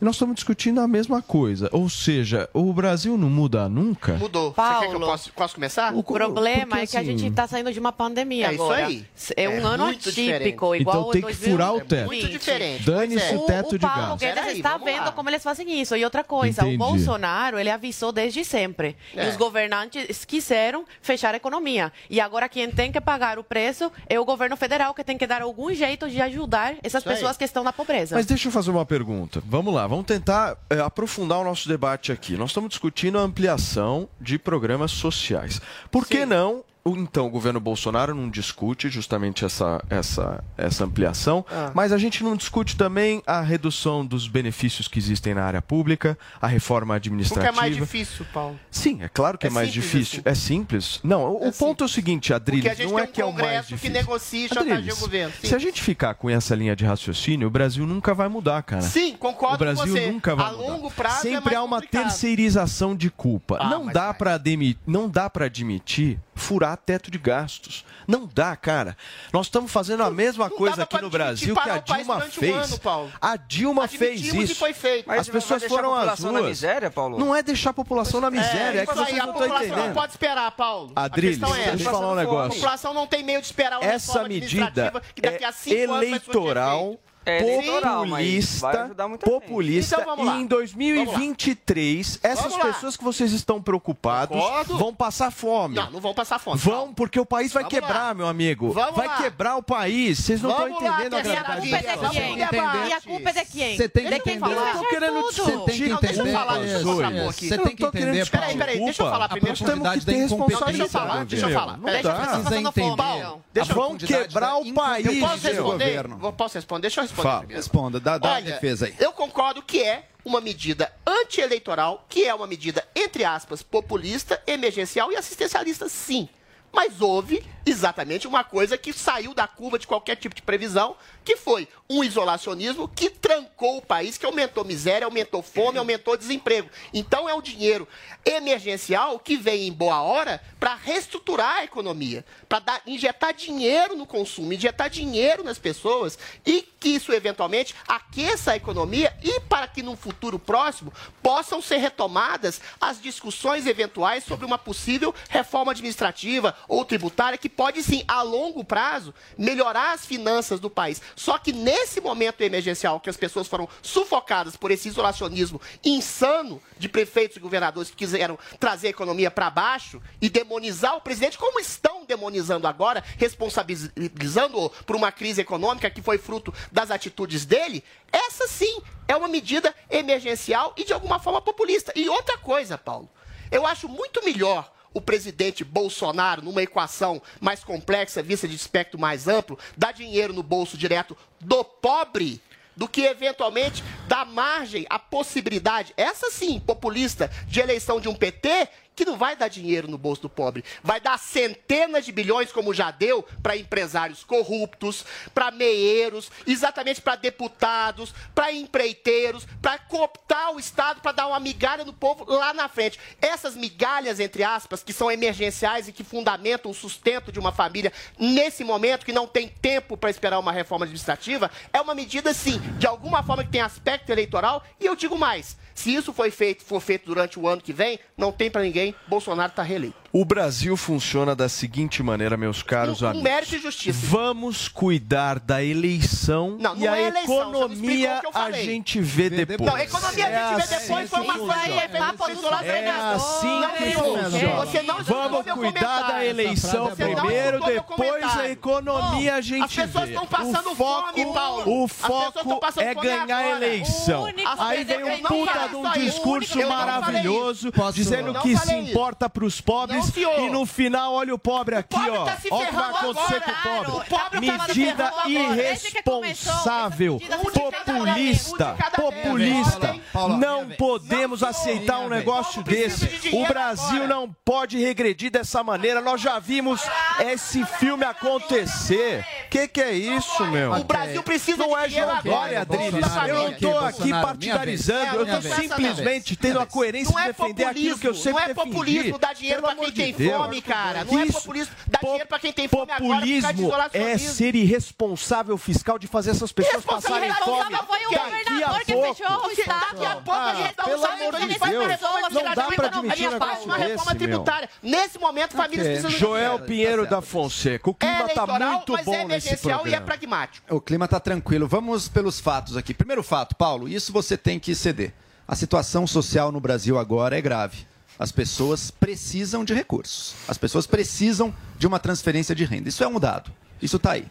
E nós estamos discutindo a mesma coisa. Ou seja, o Brasil não muda nunca. Mudou. Você Paulo. quer que eu possa, posso começar? O problema porque, é que a assim, gente está saindo de uma pandemia É isso agora. aí. É um É ano atípico, diferente. igual Então tem que 2020. furar o teto. Muito diferente. Dane-se é. o teto o de Paulo. Guedes está vendo lá. como eles fazem isso. E outra coisa, Entendi. o Bolsonaro, ele avisou desde sempre. É. E os governantes quiseram fechar a economia. E agora quem tem que pagar o preço é o governo federal, que tem que dar algum jeito de ajudar essas aí. pessoas que estão na pobreza. Mas deixa eu fazer uma pergunta. Vamos lá, vamos tentar é, aprofundar o nosso debate aqui. Nós estamos discutindo a ampliação de programas sociais. Por que Sim. não? O- Então, o governo Bolsonaro não discute justamente essa, essa, essa ampliação, Ah. mas a gente não discute também a redução dos benefícios que existem na área pública, a reforma Porque administrativa. é mais difícil, Paulo. Sim, é claro que é, É mais simples difícil. É simples? Não, o, o ponto é o seguinte, Adriles, Porque não é um que é o mais Congresso que difícil. negocia e o Adriles, governo. Sim. Se a gente ficar com essa linha de raciocínio, o Brasil nunca vai mudar, cara. Sim, concordo O Brasil com você. nunca vai A mudar. longo prazo é Sempre há uma complicado. terceirização de culpa. Ah, não dá admi- não dá para admitir furar teto de gastos. Não dá, cara. Nós estamos fazendo a mesma Não coisa dava aqui no Brasil que a Dilma durante um fez. ano, Paulo. A Dilma fez Admitimos isso. foi feito. Mas As vai pessoas deixar foram a às população na ruas. miséria, Paulo? Não é deixar a população na miséria, é, que isso aí, vocês a não estão população não entendendo. pode esperar, Paulo. Adriles, a questão é deixa eu falar um A negócio. população não tem meio de esperar uma Essa reforma medida que daqui é a cinco anos vai surtir eleitoral, efeito. É eleitoral, mas vai populista, ajudar muita gente. populista Então vamos lá. e em 2023 essas Vamos lá. pessoas que vocês estão preocupados Concordo. vão passar fome. Não, não vão passar fome. Vão, porque o país vai Vamos quebrar, lá. meu amigo. Vamos vai lá. quebrar o país. Vocês não estão Vamos lá, entendendo a E a gravidade culpa é da Vamos quem? entender. E a culpa é quem? Você tem que quem entender. falar? Eu tô querendo. Você tem que Não, deixa eu entender. falar, deixa eu falar, aqui. Você Eu tem que não tô querendo entender, discutir Peraí, peraí, deixa eu falar A primeiro. profundidade da Temos que ter incompetência Deixa eu falar, do deixa eu falar. Não dá. deixa eu Precisa Passando fome, entender. não. Deixa eu- Vão quebrar o país. Eu posso meu. responder? governo. Vou- Posso responder? Deixa eu responder. Fala. primeiro. Responda, dá, dá a Olha, defesa aí. Eu concordo que é uma medida anti-eleitoral, que é uma medida, entre aspas, populista, emergencial e assistencialista, sim. Mas houve exatamente uma coisa que saiu da curva de qualquer tipo de previsão, que foi um isolacionismo que trancou o país, que aumentou miséria, aumentou fome, aumentou desemprego. Então é um dinheiro emergencial que vem em boa hora para reestruturar a economia, para injetar dinheiro no consumo, injetar dinheiro nas pessoas e que isso eventualmente aqueça a economia e para que num futuro próximo possam ser retomadas as discussões eventuais sobre uma possível reforma administrativa ou tributária que pode sim, a longo prazo, melhorar as finanças do país. Só que nesse momento emergencial que as pessoas foram sufocadas por esse isolacionismo insano de prefeitos e governadores que quiseram trazer a economia para baixo e demonizar o presidente, como estão demonizando agora, responsabilizando-o por uma crise econômica que foi fruto das atitudes dele, essa sim é uma medida emergencial e de alguma forma populista. E outra coisa, Paulo, eu acho muito melhor o presidente Bolsonaro, numa equação mais complexa, vista de espectro mais amplo, dar dinheiro no bolso direto do pobre do que eventualmente dar margem à possibilidade, essa sim, populista, de eleição de um PT que não vai dar dinheiro no bolso do pobre. Vai dar centenas de bilhões, como já deu, para empresários corruptos, para meieiros, exatamente para deputados, para empreiteiros, para cooptar o Estado, para dar uma migalha no povo lá na frente. Essas migalhas, entre aspas, que são emergenciais e que fundamentam o sustento de uma família nesse momento, que não tem tempo para esperar uma reforma administrativa, é uma medida, sim, de alguma forma que tem aspecto eleitoral. E eu digo mais: se isso foi feito, for feito durante o ano que vem, não tem para ninguém, Bolsonaro está reeleito. O Brasil funciona da seguinte maneira, meus caros Um amigos. mérito e justiça. Vamos cuidar da eleição Não, não e a é eleição, economia o que eu a gente vê depois. Não, a economia a gente vê assim depois, foi uma coisa que papo dos nossos É assim Não que funciona. Vamos cuidar da eleição primeiro, depois a economia a gente As pessoas vê. estão passando o foco, fome, Paulo. O foco é ganhar a eleição. Aí vem um puta de um discurso maravilhoso, dizendo que se importa pros pobres Não, senhor. e no final olha o pobre aqui, pobre ó. tá se Olha o que vai acontecer com o pobre. O pobre tá Medida irresponsável, populista, populista. Não podemos aceitar um negócio desse. O Brasil não pode regredir dessa maneira. Nós já vimos esse filme acontecer. Que que é isso, meu? O Brasil precisa Não é Glória, agora. Adriles. Eu não tô Bolsonaro, aqui partidarizando. Eu É, vez. simplesmente tendo a coerência de é defender aquilo que eu sempre não é defendi. populismo dar dinheiro Pelo pra quem tem Deus. fome, cara. Não é Isso. populismo dar dinheiro pra quem tem fome agora causa de Populismo é ser irresponsável fiscal de fazer essas pessoas passarem fome. Irresponsável foi o Daqui a governador que pouco. fechou o Estado. Daqui a pouco a gente dá pelo um gente de reforma Não dá pra admitir a um faz negócio uma reforma tributária. Nesse momento, famílias precisam de Joel dinheiro. Pinheiro da Fonseca, o clima tá eleitoral, muito é bom nesse emergencial e é programa. pragmático. O clima tá tranquilo. Vamos pelos fatos aqui. Primeiro fato, Paulo, isso você tem que ceder. A situação social no Brasil agora é grave. As pessoas precisam de recursos. As pessoas precisam de uma transferência de renda. Isso é um dado. Isso está aí.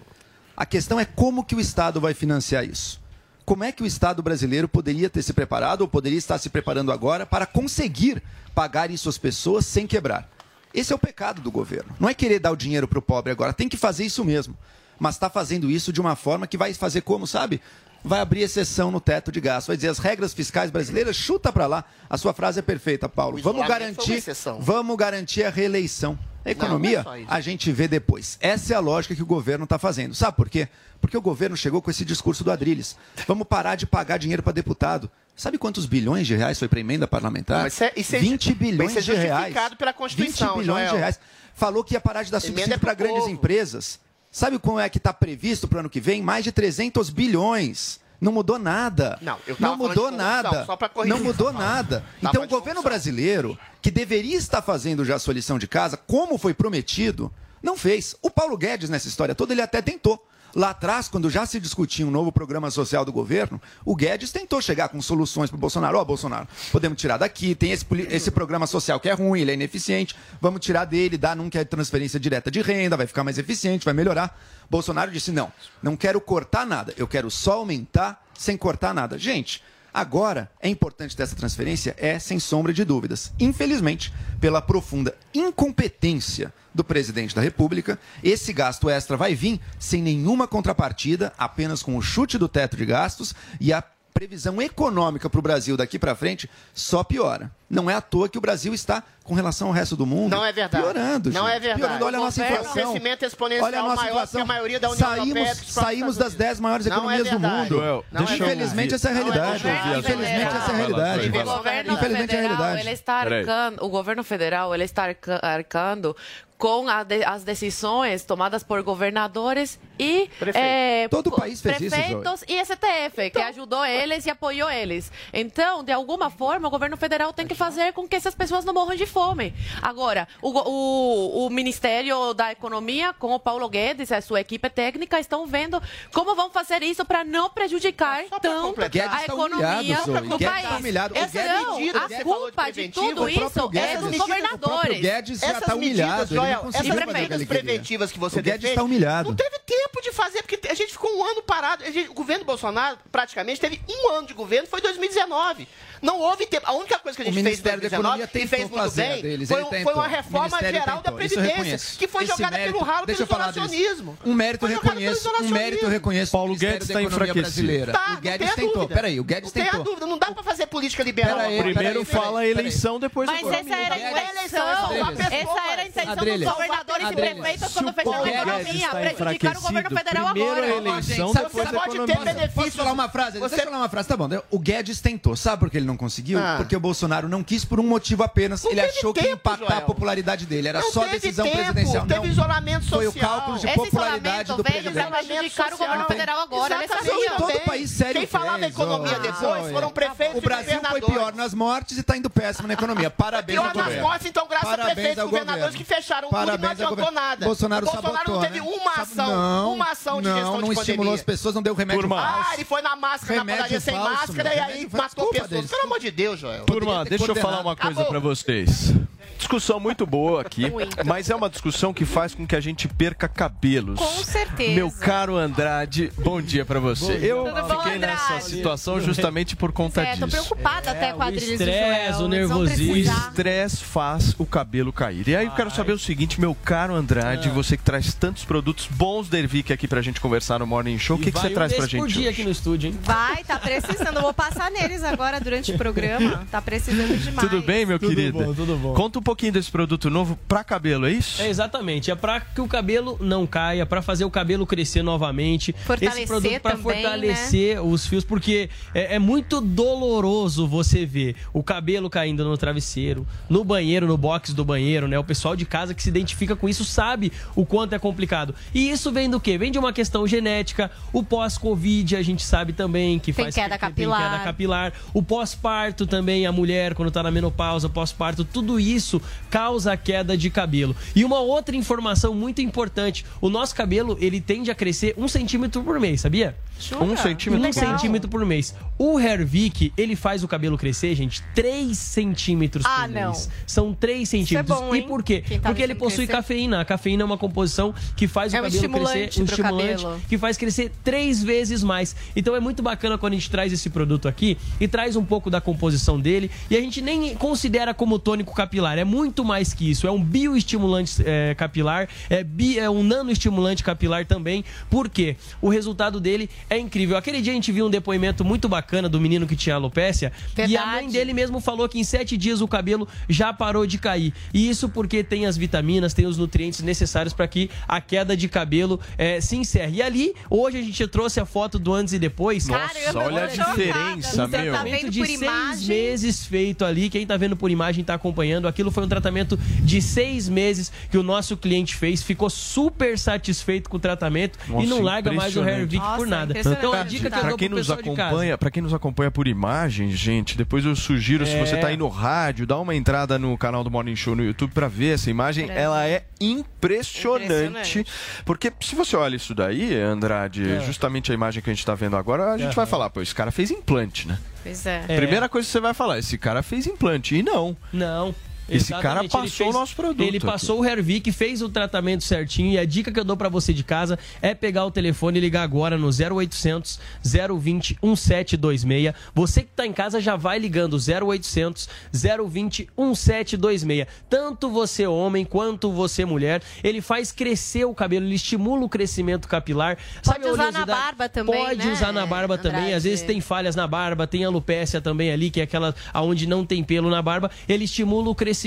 A questão é como que o Estado vai financiar isso. Como é que o Estado brasileiro poderia ter se preparado ou poderia estar se preparando agora para conseguir pagar isso às pessoas sem quebrar? Esse é o pecado do governo. Não é querer dar o dinheiro para o pobre agora, tem que fazer isso mesmo. Mas está fazendo isso de uma forma que vai fazer como, sabe? Vai abrir exceção no teto de gasto. Vai dizer as regras fiscais brasileiras, chuta para lá. A sua frase é perfeita, Paulo. Vamos garantir, vamos garantir a reeleição. A Não, economia, não é só isso. a gente vê depois. Essa é a lógica que o governo está fazendo. Sabe por quê? Porque o governo chegou com esse discurso do Adrilles. Vamos parar de pagar dinheiro para deputado. Sabe quantos bilhões de reais foi para emenda parlamentar? Mas isso é- isso é 20 justi- bilhões isso é de reais. pela Constituição, 20 bilhões Joel. de reais. Falou que ia parar de dar subsídio é pro para grandes empresas. Sabe como é que está previsto para o ano que vem? Mais de 300 bilhões. Não mudou nada. Não, eu tava Não mudou nada. corrigir Não mudou nada. Tava Então, o governo brasileiro, que deveria estar fazendo já a sua lição de casa, como foi prometido, não fez. O Paulo Guedes, nessa história toda, ele até tentou. Lá atrás, quando já se discutia um novo programa social do governo, o Guedes tentou chegar com soluções para o Bolsonaro. Ó, Bolsonaro, podemos tirar daqui, tem esse, esse programa social que é ruim, ele é ineficiente, vamos tirar dele, dar num que é transferência direta de renda, vai ficar mais eficiente, vai melhorar. Bolsonaro disse: não, não quero cortar nada, eu quero só aumentar sem cortar nada. Gente, agora é importante dessa transferência, é sem sombra de dúvidas. Infelizmente, pela profunda incompetência do presidente da República, esse gasto extra vai vir sem nenhuma contrapartida, apenas com o chute do teto de gastos e a previsão econômica para o Brasil daqui para frente só piora. Não é à toa que o Brasil está, com relação ao resto do mundo, Não é verdade. piorando. Não gente. é verdade. Piorando. Olha a O nossa inflação. o crescimento exponencial Olha a nossa maior inflação. que a maioria da União saímos, Europeia, Saímos das 10 maiores Não é economias do verdade. mundo. Infelizmente, essa é a é realidade. Infelizmente, essa é a O realidade. governo Infelizmente, é a federal, realidade. ele está arcando, o governo federal ele está arca- arcando com a de- as decisões tomadas por governadores e Prefeito. eh, Todo o país fez isso, prefeitos e STF, que ajudou eles e apoiou eles. Então, de alguma forma, o governo federal tem que fazer com que essas pessoas não morram de fome. Agora, o, o, o Ministério da Economia, com o Paulo Guedes e a sua equipe técnica, estão vendo como vão fazer isso para não prejudicar tanto a está economia humilhado, do país. humilhado. O Essa não, a culpa de tudo o próprio isso é dos o governadores. Guedes já está humilhado. Conseguiu essas que medidas preventivas que você O Guedes defende, tá humilhado. Não teve tempo de fazer, porque a gente ficou um ano parado. A gente- o governo Bolsonaro praticamente teve um ano de governo, foi 2019. Não houve tempo. A única coisa que a O gente fez em Ministério da 2019 Economia e fez tentou muito a bem deles, foi, tentou. foi uma reforma geral da tentou, eu Previdência, que foi Esse jogada mérito- pelo ralo pelo isolacionismo. Um mérito reconheço, um mérito reconheço. Paulo Guedes da tá Economia enfraquecido. brasileira. Tá, o Guedes tentou. Peraí, o Guedes Não tenha tentou. dúvida, não dá pra fazer política liberal. Primeiro fala a eleição, depois Mas o essa era a é é intenção. pessoas. Essa era a intenção Dos governadores e prefeitos quando o fecharam a economia. está Prejudicaram o governo federal primeiro agora. eleição, Sabe- depois você pode ter benefício. Posso falar uma frase? Você- Deixa eu falar uma frase. Tá bom. O Guedes tentou. Sabe por que ele não conseguiu? Ah. Porque o Bolsonaro não quis por um motivo apenas. Não ele achou que ia tempo, empatar a Joel. popularidade dele. Era Não só decisão tempo, presidencial. teve não. isolamento Foi o social. cálculo de Esse popularidade isolamento do veio pra presidente. prejudicar o governo federal agora. Exatamente. Todo também. país sério Quem falava economia depois foram prefeitos O Brasil e foi pior nas mortes e tá indo péssimo na economia. Parabéns Pior ao nas governo. mortes, então, graças a prefeitos e governadores que fecharam não Parabéns ao adiantou nada. Bolsonaro o Bolsonaro sabotou, não teve né? uma Sabe- ação, não, uma ação de não, gestão não de estimulou pandemia. as pessoas, não deu remédio Turma. falso. Ah, ele foi na máscara, na Remédio padaria sem máscara meu. e aí Remédio matou pessoas. deles. Pelo amor de Deus, Joel. Turma, deixa eu falar uma coisa pra vocês. Discussão muito boa aqui, mas é uma discussão que faz com que a gente perca cabelos. Com certeza. Meu caro Andrade, bom dia pra você. Eu Tudo bom, fiquei nessa Andrade? situação justamente por conta É, tô disso. preocupada até com a estresse, Joel. o nervosismo. O estresse faz o cabelo cair. E aí eu quero saber o seguinte, meu caro Andrade, Ah. você que traz tantos produtos bons da Ervic aqui pra gente conversar no Morning Show, o que, que você traz um pra desse por gente? dia hoje? aqui no estúdio, hein? Vai, tá precisando. Eu vou passar neles agora durante o programa. Tá precisando demais. Tudo bem, meu Tudo querido? bom, tudo bom. Conta um pouquinho desse produto novo pra cabelo, é isso? É, exatamente. É pra que o cabelo não caia, pra fazer o cabelo crescer novamente. Fortalecer Esse produto pra também, né? fortalecer os fios, porque é, é muito doloroso você ver o cabelo caindo no travesseiro, no banheiro, no box do banheiro, né? O pessoal de casa que se identifica com isso sabe o quanto é complicado. E isso vem do quê? Vem de uma questão genética, o pós-Covid a gente sabe também que Tem faz queda que- que tem capilar. queda capilar, o pós-parto também, a mulher quando tá na menopausa, pós-parto, tudo isso causa queda de cabelo. E uma outra informação muito importante, o nosso cabelo, ele tende a crescer um centímetro por mês, sabia? Um centímetro Um por mês? centímetro por mês. O Hervik, ele faz o cabelo crescer, gente, 3 centímetros Ah, por mês. não. São 3 centímetros. bom, e por quê? Tá Porque ele possui crescer. cafeína. A cafeína é uma composição que faz É o um cabelo estimulante crescer, um pro estimulante cabelo. que faz crescer três vezes mais. Então é muito bacana quando a gente traz esse produto aqui e traz um pouco da composição dele. E a gente nem considera como tônico capilar. É muito mais que isso. É um bioestimulante é, capilar, é, bi, é um nanoestimulante capilar também. Por quê? O resultado dele é incrível. Aquele dia a gente viu um depoimento muito bacana do menino que tinha alopécia. E a Verdade. mãe dele mesmo falou que em sete dias o cabelo já parou de cair. E isso porque tem as vitaminas, tem os nutrientes necessários para que a queda de cabelo eh, se encerre. E ali, hoje a gente trouxe a foto do antes e depois. Nossa, Caramba, olha a diferença, Você meu. tá Tratamento vendo de por seis imagem? meses feito ali. Quem tá vendo por imagem tá acompanhando. Aquilo foi um tratamento de seis meses que o nosso cliente fez. Ficou super satisfeito com o tratamento e Nossa, não larga mais o Hair impressionante. Vic por nada. Então a dica que eu Pra dou quem nos acompanha, para quem nos acompanha por imagem, gente, depois eu sugiro se É. você tá aí no rádio, dá uma entrada no canal do Morning Show no YouTube pra ver essa imagem. Parece. Ela é impressionante, Impressionante. porque se você olha isso daí, Andrade, É. justamente a imagem que a gente tá vendo agora, a gente vai falar, pô, esse cara fez implante, né? Pois é. É. Primeira coisa que você vai falar, esse cara fez implante e não. Não. Esse cara passou o nosso produto Ele aqui. passou o Hervik, fez o tratamento certinho. E a dica que eu dou pra você de casa é pegar o telefone e ligar agora no 0800 020 1726. Você que tá em casa já vai ligando 0800 020 1726. Tanto você homem quanto você mulher, ele faz crescer o cabelo, ele estimula o crescimento capilar. Sabe a usar na barba também, Pode né, usar na barba também. Às vezes tem falhas na barba, tem alopécia também ali, que é aquela aonde não tem pelo na barba. Ele estimula o crescimento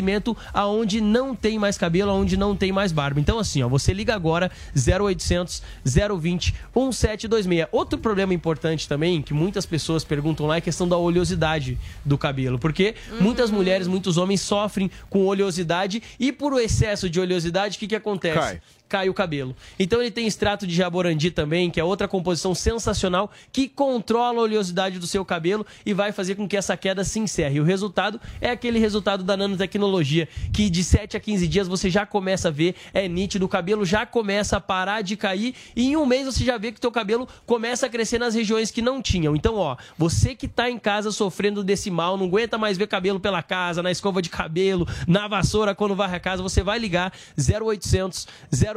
aonde não tem mais cabelo, aonde não tem mais barba. Então assim, ó, você liga agora 0800 020 1726. Outro problema importante também, que muitas pessoas perguntam lá, é a questão da oleosidade do cabelo, porque muitas Uhum. mulheres, muitos homens sofrem com oleosidade e por excesso de oleosidade, o que que acontece? Cai. Cai o cabelo. Então ele tem extrato de jaborandi também, que é outra composição sensacional que controla a oleosidade do seu cabelo e vai fazer com que essa queda se encerre. O resultado é aquele resultado da nanotecnologia, que de 7 a 15 dias você já começa a ver, é nítido, o cabelo já começa a parar de cair e em um mês você já vê que o teu cabelo começa a crescer nas regiões que não tinham. Então, ó, você que tá em casa sofrendo desse mal, não aguenta mais ver cabelo pela casa, na escova de cabelo, na vassoura quando varre a casa, você vai ligar 0800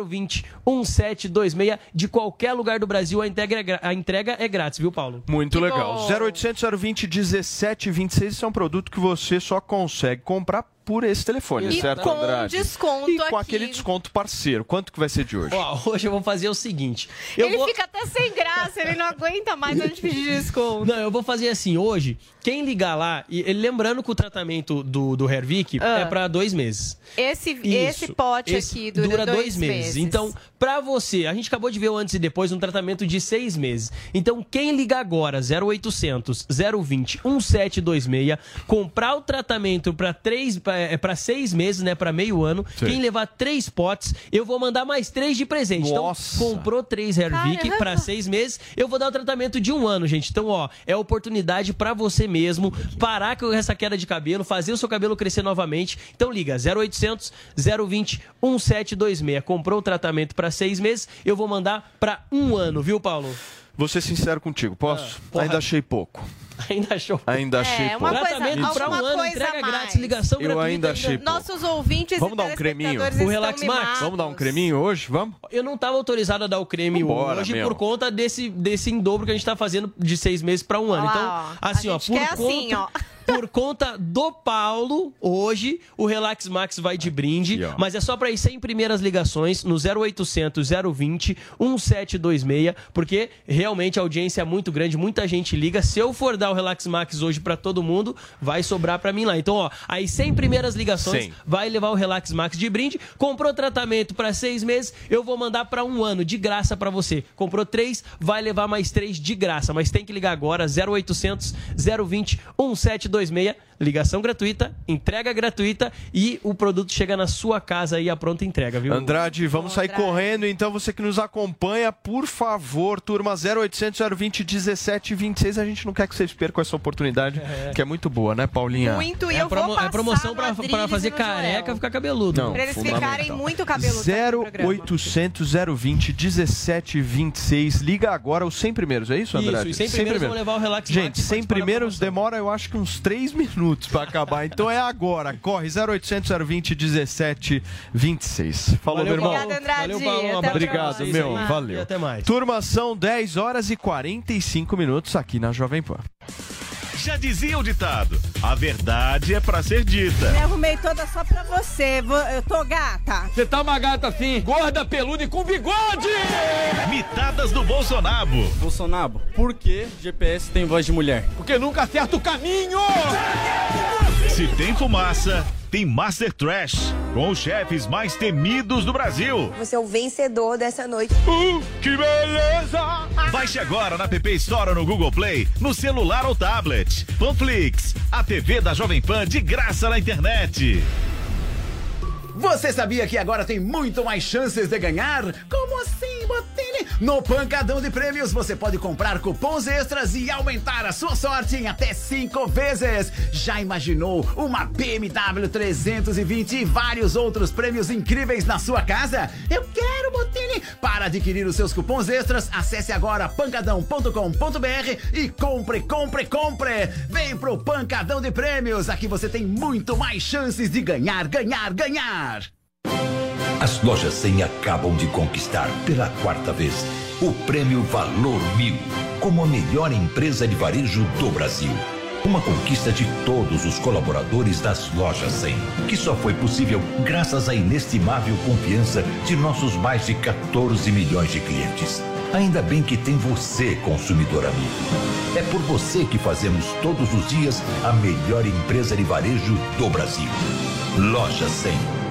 020 1726 de qualquer lugar do Brasil, a entrega é, a entrega é grátis, viu, Paulo? Muito legal. 0800 020 1726, isso é um produto que você só consegue comprar por esse telefone, E certo, com Andrade? desconto E com aqui. aquele desconto parceiro. Quanto que vai ser de hoje? Ó, hoje eu vou fazer o seguinte. Eu ele vou... fica até sem graça, ele não aguenta mais a gente pedir desconto. Não, eu vou fazer assim, hoje, quem ligar lá, e lembrando que o tratamento do, do Hervik Ah. é pra dois meses. Esse, Isso. esse pote Esse aqui dura, dois, meses. Então, pra você, a gente acabou de ver o antes e depois um tratamento de seis meses. Então, quem ligar agora, 0800 020 1726, comprar o tratamento pra três, pra, é, seis meses, né, pra meio ano, Sim. quem levar três potes, eu vou mandar mais três de presente. Nossa. Então, comprou três Hervik pra seis meses, eu vou dar o tratamento de um ano, gente. Então, ó, é oportunidade pra você mesmo parar com essa queda de cabelo, fazer o seu cabelo crescer novamente. Então, liga 0800 020 1726. Comprou o tratamento pra seis meses, eu vou mandar pra um ano, viu, Paulo? Vou ser sincero contigo, posso? porra. Ainda achei pouco. Ainda achou. Ainda achei É, uma pouco. coisa, Tratamento pra um alguma ano, coisa entrega mais. grátis, ligação Eu gratuita. ainda achei. Nossos ouvintes Vamos e dar um creminho? O Relax Max? Vamos dar um creminho hoje? Vamos? Eu não estava autorizado a dar o creme Vambora, hoje meu. por conta desse, desse em dobro que a gente tá fazendo de seis meses pra um ano. Olha Então, ó. assim, A ó, gente por quer conta, assim, ó. por conta do Paulo, hoje o Relax Max vai de brinde, Aqui, mas é só para ir 100 primeiras ligações no 0800 020 1726, porque realmente a audiência é muito grande, muita gente liga. Se eu for dar o Relax Max hoje para todo mundo, vai sobrar para mim lá. Então, ó, aí 100 primeiras ligações 100. vai levar o Relax Max de brinde. Comprou tratamento para seis meses, eu vou mandar para um ano de graça para você. Comprou três, vai levar mais três de graça. Mas tem que ligar agora, 0800 020 1726. 226 Ligação gratuita, entrega gratuita e o produto chega na sua casa aí a pronta entrega, viu? Andrade, vamos sair Andrade. correndo. Então, você que nos acompanha, por favor, turma 0800 020 1726. A gente não quer que vocês percam essa oportunidade, que é muito boa, né, Paulinha? Muito, e É, eu promo- vou passar é promoção e fazer careca Joel. ficar cabeludo. Não. Pra eles ficarem muito cabeludos aqui no programa. 0800 020 1726. Liga agora os 100 primeiros, é isso, Andrade? Isso, e 100 primeiros vão levar o Relax Gente, Max 100 participar da primeiros demora, eu acho que uns 3 minutos pra acabar. Então é agora. Corre 0800 020 1726. Falou, Valeu, meu irmão. Obrigada, Andrade. Valeu, Até. Obrigado, próxima. meu. E Valeu. até mais. Turma, são 10 horas e 45 minutos aqui na Jovem Pan. Já dizia o ditado: a verdade é pra ser dita. Me arrumei toda só pra você. Eu tô gata. Você tá uma gata assim, gorda, peluda e com bigode! Mitadas do Bolsonaro. Bolsonaro, por que GPS tem voz de mulher? Porque nunca acerta o caminho! Se tem fumaça, tem Master Trash. Com os chefes mais temidos do Brasil. Você é o vencedor dessa noite. Uh, que beleza! Baixe agora na App Store ou no Google Play, no celular ou tablet. Panflix, a TV da Jovem Pan de graça na internet. Você sabia que agora tem muito mais chances de ganhar? Como assim, No Pancadão de Prêmios você pode comprar cupons extras e aumentar a sua sorte em até cinco vezes. Já imaginou uma BMW 320 e vários outros prêmios incríveis na sua casa? Eu quero, Botini! Para adquirir os seus cupons extras, acesse agora pancadão.com.br e compre, compre, compre! Vem pro Pancadão de Prêmios, aqui você tem muito mais chances de ganhar, ganhar, ganhar! As lojas 100 acabam de conquistar pela quarta vez o prêmio Valor Mil como a melhor empresa de varejo do Brasil. Uma conquista de todos os colaboradores das lojas 100, que só foi possível graças à inestimável confiança de nossos mais de 14 milhões de clientes. Ainda bem que tem você, consumidor amigo. É por você que fazemos todos os dias a melhor empresa de varejo do Brasil. Loja 100.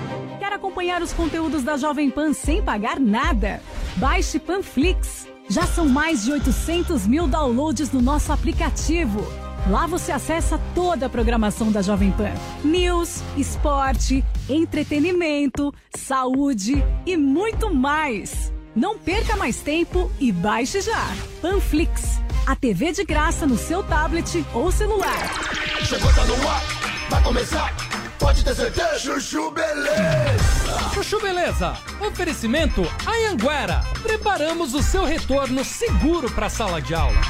Acompanhar os conteúdos da Jovem Pan sem pagar nada? Baixe Panflix. Já são mais de 800 mil downloads no nosso aplicativo. Lá você acessa toda a programação da Jovem Pan: news, esporte, entretenimento, saúde e muito mais. Não perca mais tempo e baixe já. Panflix, a TV de graça no seu tablet ou celular. Chegou, tá no ar, vai começar. Pode ter certeza. Chuchu Beleza. Chuchu Beleza. Oferecimento Anhanguera. Preparamos o seu retorno seguro para a sala de aula.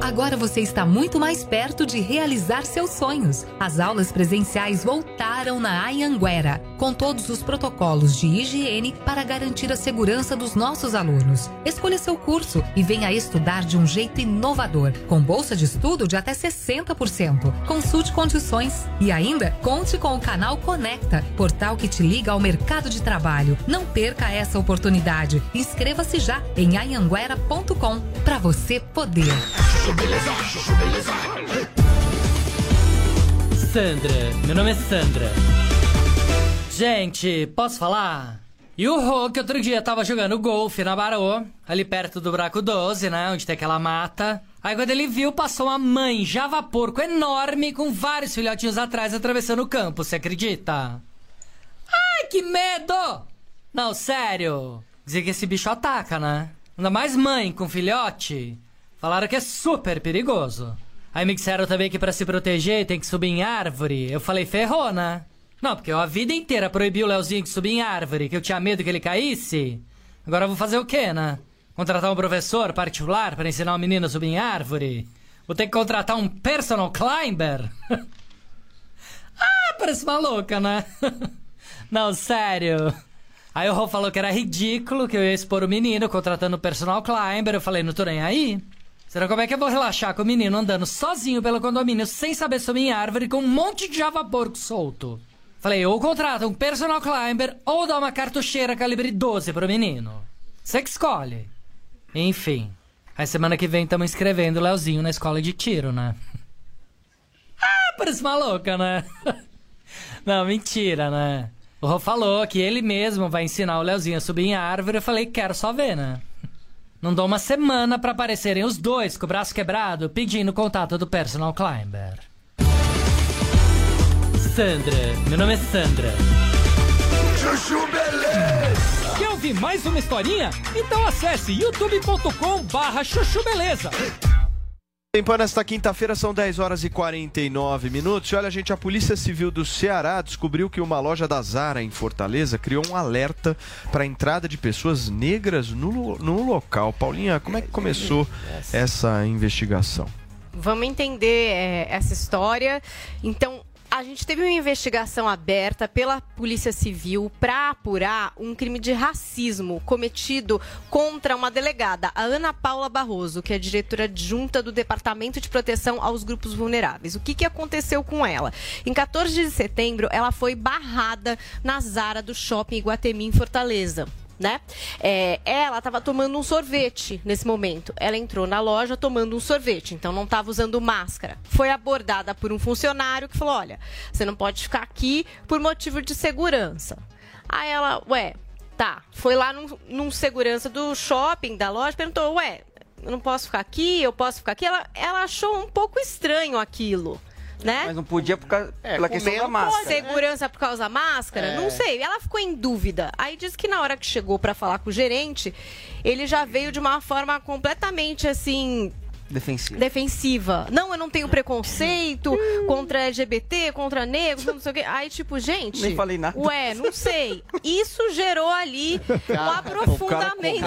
Agora você está muito mais perto de realizar seus sonhos. As aulas presenciais voltaram na Anhanguera, com todos os protocolos de higiene para garantir a segurança dos nossos alunos. Escolha seu curso e venha estudar de um jeito inovador, com bolsa de estudo de até 60%. Consulte condições e ainda conte com o canal Conecta, portal que te liga ao mercado de trabalho. Não perca essa oportunidade. Inscreva-se já em anhanguera.com para você poder. Sandra, meu nome é Sandra. Gente, posso falar? E o Rô, que outro dia tava jogando golfe na Barô, ali perto do Buraco 12, né? Onde tem aquela mata. Aí quando ele viu, passou uma mãe java porco enorme com vários filhotinhos atrás atravessando o campo, você acredita? Ai, que medo! Não, sério. Dizer que esse bicho ataca, né? Ainda mais mãe com filhote. Falaram que é super perigoso. Aí me disseram também que pra se proteger tem que subir em árvore. Eu falei, ferrou, né? Não, porque eu a vida inteira proibi o Leozinho de subir em árvore, que eu tinha medo que ele caísse. Agora eu vou fazer o quê, né? Contratar um professor particular para ensinar o menino a subir em árvore? Vou ter que contratar um personal climber? ah, parece maluca, né? Não, sério. Aí o Rô falou que era ridículo que eu ia expor o menino contratando um personal climber. Eu falei, não tô nem aí. Será como é que eu vou relaxar com o menino andando sozinho pelo condomínio sem saber subir em árvore com um monte de java porco solto? Falei, ou contrata um personal climber ou dá uma cartucheira calibre 12 pro menino. Você que escolhe. Enfim. Aí semana que vem estamos inscrevendo o Leozinho na escola de tiro, né? ah, parece maluca, né? Não, mentira, né? O Rô falou que ele mesmo vai ensinar o Leozinho a subir em árvore. Eu falei, quero só ver, né? Não dou uma semana pra aparecerem os dois com o braço quebrado pedindo contato do personal climber. Sandra, meu nome é Sandra. Chuchu Beleza. Quer ouvir mais uma historinha? Então acesse youtube.com barra chuchu beleza. Tempo nesta quinta-feira são 10 horas e 49 minutos. E olha, gente, a Polícia Civil do Ceará descobriu que uma loja da Zara em Fortaleza criou um alerta para a entrada de pessoas negras no, no local. Paulinha, como é que começou essa investigação? Vamos entender é, essa história. Então, a gente teve uma investigação aberta pela Polícia Civil para apurar um crime de racismo cometido contra uma delegada, a Ana Paula Barroso, que é diretora adjunta do Departamento de Proteção aos Grupos Vulneráveis. O que, que aconteceu com ela? Em 14 de setembro, ela foi barrada na Zara do Shopping Iguatemi, em Fortaleza né? É, ela estava tomando um sorvete nesse momento. Ela entrou na loja tomando um sorvete, então não estava usando máscara. Foi abordada por um funcionário que falou: olha, você não pode ficar aqui por motivo de segurança. Aí ela, ué, tá. Foi lá num, num segurança do shopping, da loja, perguntou: ué, eu não posso ficar aqui, eu posso ficar aqui. Ela, ela achou um pouco estranho aquilo. Né? Mas não podia por causa, pela questão da máscara. pode. Segurança por causa da máscara? É. Não sei. Ela ficou em dúvida. Aí disse que na hora que chegou para falar com o gerente, ele já veio de uma forma completamente assim. Defensivo. Defensiva. Não, eu não tenho preconceito contra LGBT, contra negros, não sei o quê. Aí, tipo, gente. Nem falei nada. Ué, não sei. Isso gerou ali um aprofundamento.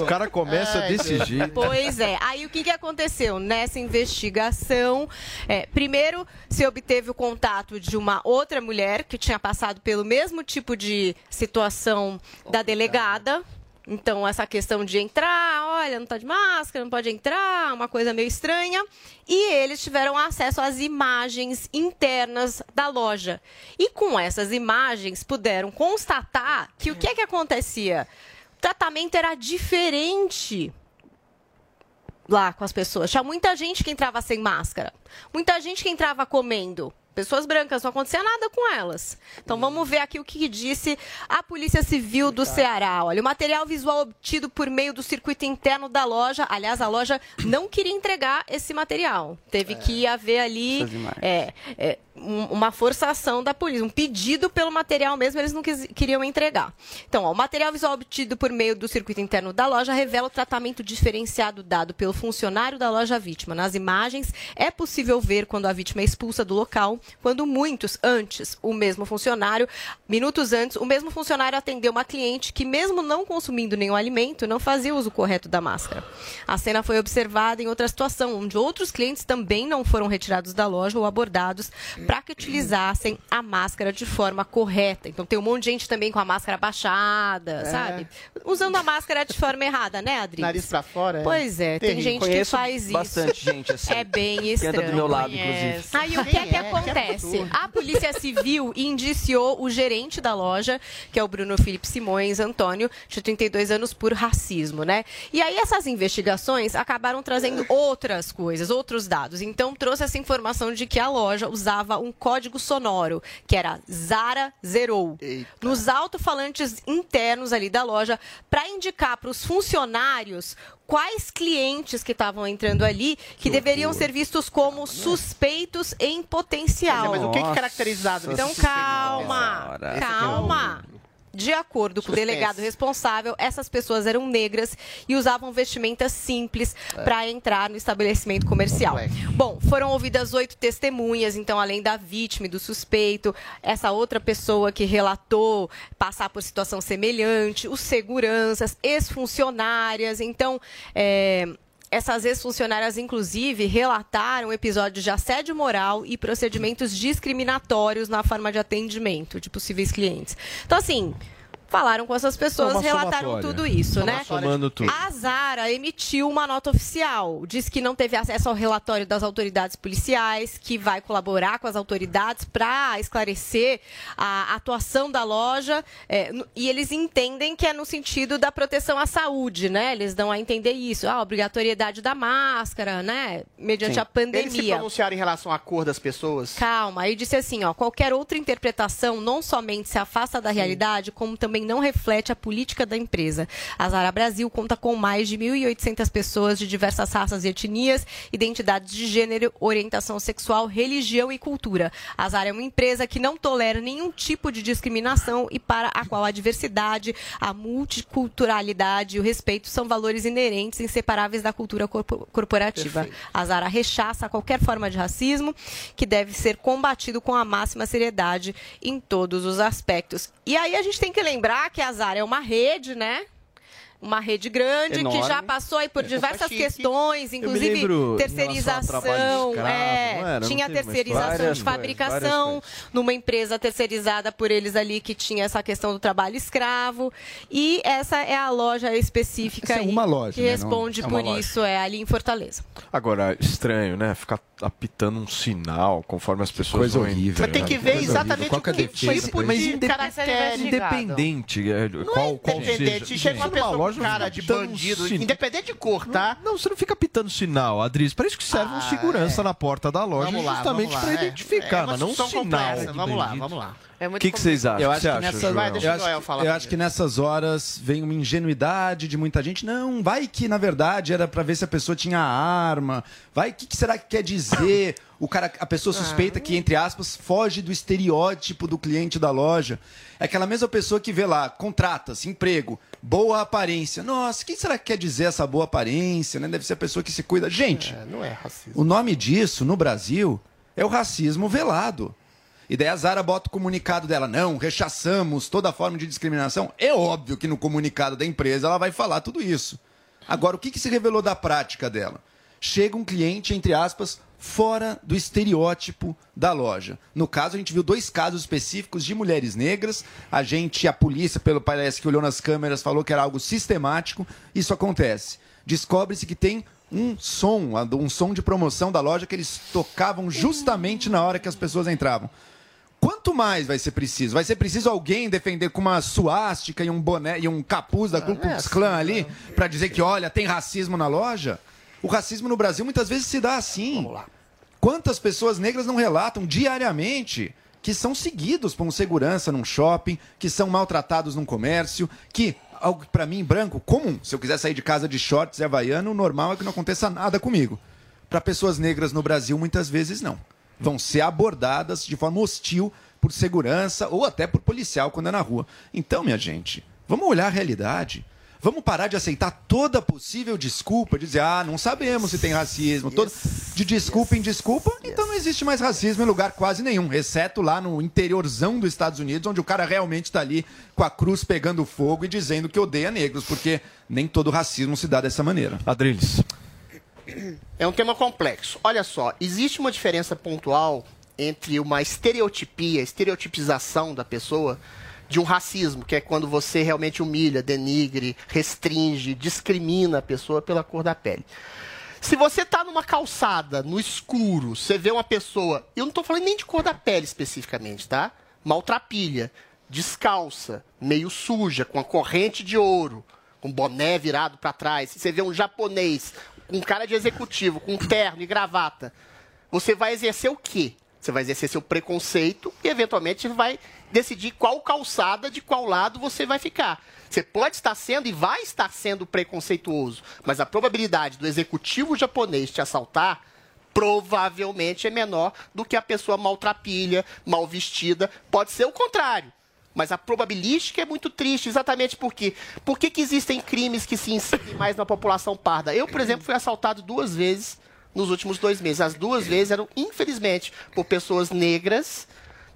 O cara começa Ai, desse gente. jeito. Pois é. Aí o que, que aconteceu? Nessa investigação, é, primeiro se obteve o contato de uma outra mulher que tinha passado pelo mesmo tipo de situação da delegada. Então, essa questão de entrar, olha, não tá de máscara, não pode entrar, uma coisa meio estranha. E eles tiveram acesso às imagens internas da loja. E com essas imagens, puderam constatar que o que é que acontecia? O tratamento era diferente lá com as pessoas. Tinha muita gente que entrava sem máscara. Muita gente que entrava comendo. Pessoas brancas, não acontecia nada com elas. Então vamos ver aqui o que disse a Polícia Civil do Ceará. Olha, o material visual obtido por meio do circuito interno da loja. Aliás, a loja não queria entregar esse material. Teve que haver ali é, é, um- uma forçação da polícia, um pedido pelo material mesmo, eles não quis- queriam entregar. Então, ó, o material visual obtido por meio do circuito interno da loja revela o tratamento diferenciado dado pelo funcionário da loja vítima. Nas imagens, é possível ver quando a vítima é expulsa do local, quando muitos antes, o mesmo funcionário, minutos antes, o mesmo funcionário atendeu uma cliente que, mesmo não consumindo nenhum alimento, não fazia uso correto da máscara. A cena foi observada em outra situação, onde outros clientes também não foram retirados da loja ou abordados para que utilizassem a máscara de forma correta. Então tem um monte de gente também com a máscara baixada, É. sabe? Usando a máscara de forma errada, né, Adri? Nariz pra fora, é. Pois é, tem gente que Conheço faz isso. bastante gente assim. É bem Que estranho. anda do meu lado, inclusive. Aí o que é que é? acontece? É A Polícia Civil indiciou o gerente da loja, que é o Bruno Felipe Simões Antônio, de 32 anos, por racismo, né? E aí essas investigações acabaram trazendo outras coisas, outros dados. Então trouxe essa informação de que a loja usava um código sonoro, que era Zara Zerou, nos alto-falantes internos ali da loja, para indicar para os funcionários quais clientes que estavam entrando ali que deveriam ser vistos como suspeitos em potencial. Mas, é, mas o que que caracterizado nesse Então calma, Senhora. calma. De acordo com o Suspense. delegado responsável, essas pessoas eram negras e usavam vestimentas simples É. para entrar no estabelecimento comercial. Bom, foram ouvidas oito testemunhas, então, além da vítima e do suspeito, essa outra pessoa que relatou passar por situação semelhante, os seguranças, ex-funcionárias. Então, é, essas ex-funcionárias, inclusive, relataram episódios de assédio moral e procedimentos discriminatórios na forma de atendimento de possíveis clientes. Então, assim. Falaram com essas pessoas, relataram somatória. tudo isso, né? Somando tudo. A Zara emitiu uma nota oficial. Diz que não teve acesso ao relatório das autoridades policiais, que vai colaborar com as autoridades para esclarecer a atuação da loja. é, e eles entendem que é no sentido da proteção à saúde, né? Eles dão a entender isso. A obrigatoriedade da máscara, né? Mediante a Eles se pandemia. pronunciaram em relação à cor das pessoas? Calma, aí disse assim, ó, qualquer outra interpretação não somente se afasta da realidade, como também não reflete a política da empresa. A Zara Brasil conta com mais de 1.800 pessoas de diversas raças e etnias, identidades de gênero, orientação sexual, religião e cultura. A Zara é uma empresa que não tolera nenhum tipo de discriminação e para a qual a diversidade, a multiculturalidade e o respeito são valores inerentes e inseparáveis da cultura corpo- corporativa. A Zara rechaça qualquer forma de racismo que deve ser combatido com a máxima seriedade em todos os aspectos. E aí a gente tem que lembrar que a Zara é uma rede, né? Uma rede grande Enorme. que já passou aí por É, diversas chique. questões, inclusive lembro terceirização, escravo, é, não era? Não tinha terceirização história? de Várias fabricação numa empresa terceirizada por eles ali que tinha essa questão do trabalho escravo e essa é a loja específica Essa é aí uma loja, que né? Não- responde é uma por loja. isso é ali em Fortaleza. Agora, estranho, né? Ficar apitando um sinal conforme as pessoas coisa vão horrível, Mas tem que ver exatamente é o que defesa tipo de? Mas caractere- Independente, é, qual, qual Independente. seja. Chega uma pessoa loja com cara fica de um bandido, sinal. independente de cor, tá? Não, você não fica apitando sinal, Adris. Para isso que serve um Ah, segurança na porta da loja, Vamos lá, justamente para é. identificar, É mas não um sinal. complexa. Vamos lá, vamos lá. É O que, que vocês acham? Eu O acho que que acha, nessas, Joel? eu acho, eu acho que nessas horas vem uma ingenuidade de muita gente. Não, vai que na verdade era pra ver se a pessoa tinha arma. Vai que, que será que quer dizer? O cara, a pessoa suspeita que entre aspas foge do estereótipo do cliente da loja. É aquela mesma pessoa que vê lá, contrata-se, emprego, boa aparência. Nossa, o que será que quer dizer essa boa aparência? Né? Deve ser a pessoa que se cuida. Gente, não é racismo. o nome disso no Brasil é o racismo velado. E daí a Zara bota o comunicado dela, não, rechaçamos toda forma de discriminação. É óbvio que no comunicado da empresa ela vai falar tudo isso. Agora, o que, que se revelou da prática dela? Chega um cliente, entre aspas, fora do estereótipo da loja. No caso, a gente viu dois casos específicos de mulheres negras. A gente, a polícia, pelo parece que olhou nas câmeras, falou que era algo sistemático. Isso acontece. Descobre-se que tem um som, um som de promoção da loja que eles tocavam justamente na hora que as pessoas entravam. Quanto mais vai ser preciso? Vai ser preciso alguém defender com uma suástica e um boné e um capuz da Ku Klux Klan ali para dizer que, olha, tem racismo na loja? O racismo no Brasil muitas vezes se dá assim. Vamos lá. Quantas pessoas negras não relatam diariamente que são seguidos por um segurança num shopping, que são maltratados num comércio, que algo para mim branco comum. Se eu quiser sair de casa de shorts e havaiano, o normal é que não aconteça nada comigo. Para pessoas negras no Brasil, muitas vezes não. Vão ser abordadas de forma hostil por segurança ou até por policial quando é na rua. Então, minha gente, vamos olhar a realidade. Vamos parar de aceitar toda possível desculpa, dizer, ah, não sabemos se tem racismo. Todo... De desculpa em desculpa, então não existe mais racismo em lugar quase nenhum, exceto lá no interiorzão dos Estados Unidos, onde o cara realmente está ali com a cruz pegando fogo e dizendo que odeia negros, porque nem todo racismo se dá dessa maneira. Adriles. É um tema complexo. Olha só, existe uma diferença pontual entre uma estereotipia, estereotipização da pessoa, de um racismo, que é quando você realmente humilha, denigre, restringe, discrimina a pessoa pela cor da pele. Se você está numa calçada, no escuro, você vê uma pessoa, eu não estou falando nem de cor da pele especificamente, tá? Maltrapilha, descalça, meio suja, com a corrente de ouro, com boné virado para trás. Você vê um japonês, com cara de executivo, com terno e gravata, você vai exercer o quê? Você vai exercer seu preconceito e, eventualmente, vai decidir qual calçada, de qual lado você vai ficar. Você pode estar sendo e vai estar sendo preconceituoso, mas a probabilidade do executivo japonês te assaltar provavelmente é menor do que a pessoa maltrapilha, mal vestida. Pode ser o contrário. Mas a probabilística é muito triste, exatamente porque por que, que existem crimes que se incidem mais na população parda? Eu, por exemplo, fui assaltado duas vezes nos últimos dois meses. As duas vezes eram, infelizmente, por pessoas negras,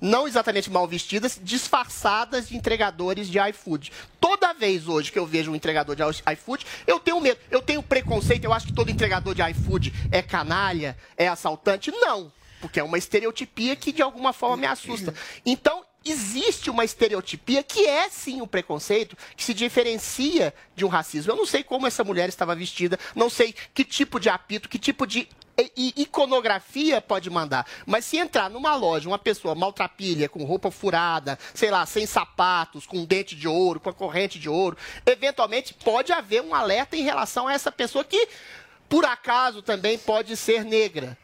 não exatamente mal vestidas, disfarçadas de entregadores de iFood. Toda vez hoje que eu vejo um entregador de iFood, eu tenho medo, eu tenho preconceito, eu acho que todo entregador de iFood é canalha, é assaltante. Não, porque é uma estereotipia que de alguma forma me assusta. Então, existe uma estereotipia que é sim um preconceito que se diferencia de um racismo. Eu não sei como essa mulher estava vestida, não sei que tipo de apito, que tipo de i- iconografia pode mandar. Mas se entrar numa loja, uma pessoa maltrapilha, com roupa furada, sei lá, sem sapatos, com dente de ouro, com a corrente de ouro, eventualmente pode haver um alerta em relação a essa pessoa que, por acaso, também pode ser negra.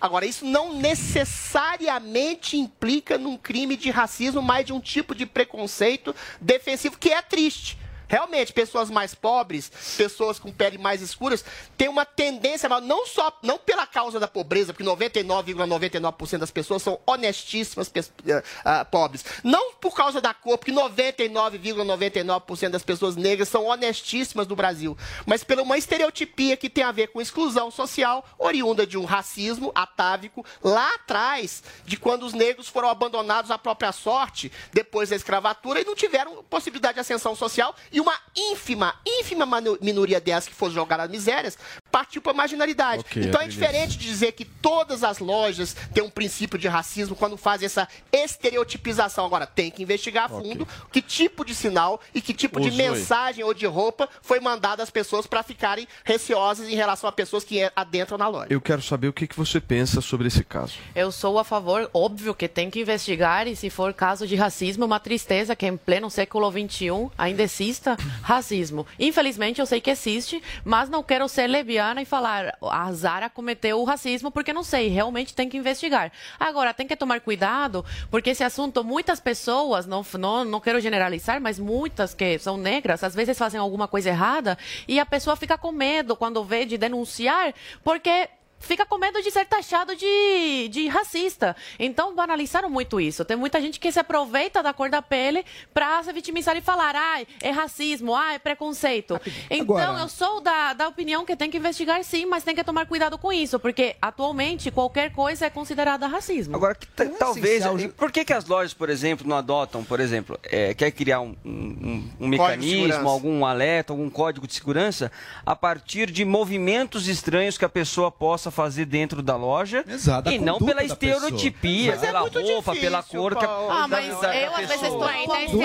Agora, isso não necessariamente implica num crime de racismo, mas de um tipo de preconceito defensivo que é triste. Realmente, pessoas mais pobres, pessoas com pele mais escuras, têm uma tendência, mas não só, não pela causa da pobreza, porque 99,99% das pessoas são honestíssimas eh, ah, pobres. Não por causa da cor, porque 99,99% das pessoas negras são honestíssimas no Brasil, mas pela uma estereotipia que tem a ver com exclusão social, oriunda de um racismo atávico lá atrás, de quando os negros foram abandonados à própria sorte, depois da escravatura, e não tiveram possibilidade de ascensão social, e uma ínfima, ínfima minoria dessas que foram jogadas às misérias, partiu para a marginalidade. Ok, então é diferente de dizer que todas as lojas têm um princípio de racismo quando fazem essa estereotipização. Agora, tem que investigar a fundo que tipo de sinal e que tipo de Ô, Zoe. mensagem ou de roupa foi mandada às pessoas para ficarem receosas em relação a pessoas que adentram na loja. Eu quero saber o que, que você pensa sobre esse caso. Eu sou a favor, óbvio que tem que investigar e se for caso de racismo, é uma tristeza que em pleno século XXI ainda exista racismo. Infelizmente eu sei que existe, mas não quero ser leviana e falar a Zara cometeu o racismo porque não sei, realmente tem que investigar. Agora, tem que tomar cuidado porque esse assunto, muitas pessoas, não, não, não quero generalizar, mas muitas que são negras, às vezes fazem alguma coisa errada e a pessoa fica com medo quando vê de denunciar porque fica com medo de ser taxado de, de racista. Então, banalizaram muito isso. Tem muita gente que se aproveita da cor da pele para se vitimizar e falar, ai, é racismo, ah, é preconceito. Então, Agora- eu sou da, da opinião que tem que investigar sim, mas tem que tomar cuidado com isso, porque atualmente qualquer coisa é considerada racismo. Agora, que t- talvez. Por que, que as lojas, por exemplo, não adotam, por exemplo, é, quer criar um, um- um mecanismo, algum alerta, algum código de segurança a partir de movimentos estranhos que a pessoa possa fazer dentro da loja Exato, e não pela estereotipia, Mas é pela muito roupa, pela difícil, cor que. Ah, mas da- eu às vezes estou um exemplo.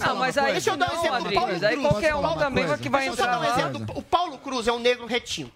Ah, mas aí, Deixa eu dar um exemplo. Aí Cruz. qualquer um também que vai Deixa eu só entrar dar um lá. exemplo. O Paulo Cruz é um negro retinto.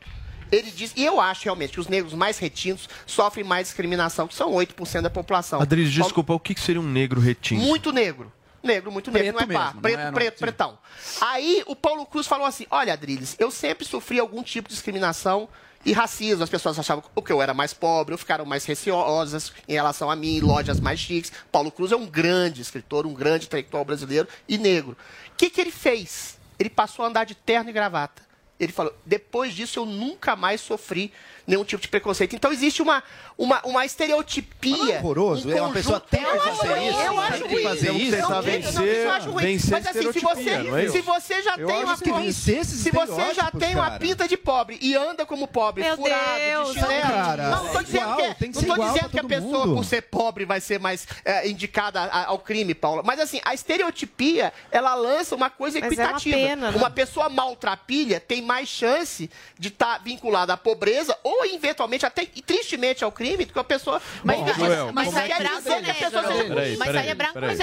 Ele diz, e eu acho realmente que os negros mais retintos sofrem mais discriminação, que são 8% da população. Adriles, desculpa, o que, que seria um negro retinto? Muito negro. Negro, muito negro, preto não é pá. Mesmo, preto, é, preto, não, pretão. Aí o Paulo Cruz falou assim: olha, Adriles, eu sempre sofri algum tipo de discriminação e racismo. As pessoas achavam que eu era mais pobre, ou ficaram mais receosas em relação a mim, lojas mais chiques. Paulo Cruz é um grande escritor, um grande intelectual brasileiro e negro. O que, que ele fez? Ele passou a andar de terno e gravata. Ele falou: depois disso eu nunca mais sofri nenhum tipo de preconceito. Então existe uma, uma, uma estereotipia. É horroroso. É uma pessoa tem que fazer isso. Eu acho que Fazer isso. não vencer, vencer Mas assim, se você, é se você já tem uma se você já tem uma pinta de pobre e anda como pobre, Meu furado, Deus, de chinelo. Cara, não, estou é dizendo é- igual, que, não tô dizendo que a pessoa, mundo. por ser pobre, vai ser mais é, indicada ao crime, Paula. Mas assim, a estereotipia, ela lança uma coisa Mas equitativa. É uma, pena, né? uma, pessoa maltrapilha tem mais chance de estar vinculada à pobreza ou ou eventualmente até e tristemente ao crime porque é que a pessoa. Mas, Bom, Joel, mas, é branco né negro, mas aí é branco peraí,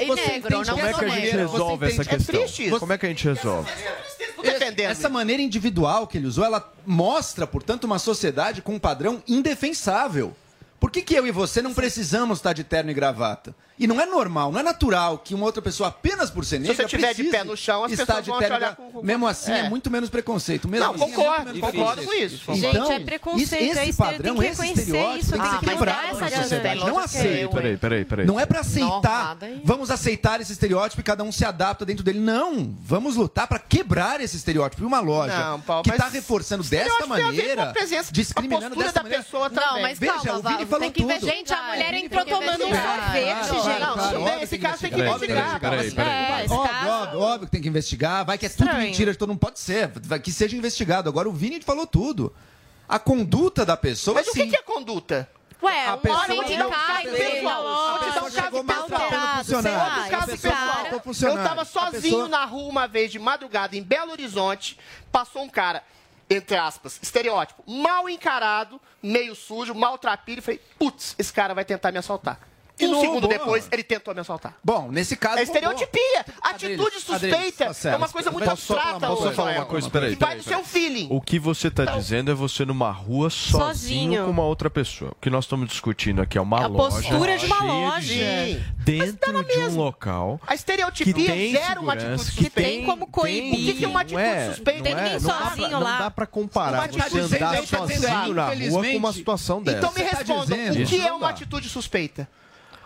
e negro, não Como é que a gente resolve essa é questão? É triste isso. Como é que a gente resolve? É essa maneira individual que ele usou, ela mostra, portanto, uma sociedade com um padrão indefensável. Por que, que eu e você não precisamos estar de terno e gravata? E não é normal, não é natural que uma outra pessoa, apenas por ser negra, Se você estiver de pé no chão, as pessoas vão te olhar com... Mesmo assim, é. é. muito menos preconceito. Mesmo não, assim, concordo, é concordo com isso. Então, Gente, é preconceito. Esse, é padrão, tem que esse estereótipo isso, tem que ah, ser na sociedade. Não é. aceito. Peraí, peraí, peraí. Não é para aceitar, vamos aceitar esse estereótipo e cada um se adapta dentro dele. Não, vamos lutar para quebrar esse estereótipo. E uma loja não, Paulo, que está reforçando desta maneira, discriminando a desta da maneira... pessoa. Não, mas calma, falou tudo. Gente, a mulher entrou tomando um sorvete, gente. Esse caso tem que investigar. É, óbvio, óbvio que tem que investigar. Vai que é tudo mentira, não pode ser. Que seja investigado. Agora o Vini falou tudo. A conduta da pessoa, Mas o assim, que é conduta? Ué, a um pessoa homem de é casa, pessoal. Vou dar um caso pessoal. Eu tava sozinho pessoa... na rua uma vez, de madrugada, em Belo Horizonte. Passou um cara entre aspas, estereótipo, mal encarado, meio sujo, maltrapilho e Falei, putz, esse cara vai tentar me assaltar. E um segundo boa. depois, ele tentou me assaltar. Bom, nesse caso. É estereotipia. Boa. Atitude suspeita Adriles, tá é uma coisa muito posso abstrata, Posso hoje. falar uma coisa, peraí. Vai do seu feeling. O que você está então, dizendo é você numa rua sozinho, sozinho, com uma outra pessoa. O que nós estamos discutindo aqui é uma a loja. A postura de uma loja. De dentro de um local. A estereotipia que tem zero uma atitude suspeita. Que tem como coibir. O que é uma atitude suspeita? Tem é? ninguém sozinho lá. Não dá pra comparar você andar tá sozinho na rua com uma situação dessa. Então me responda, tá o que é uma atitude suspeita?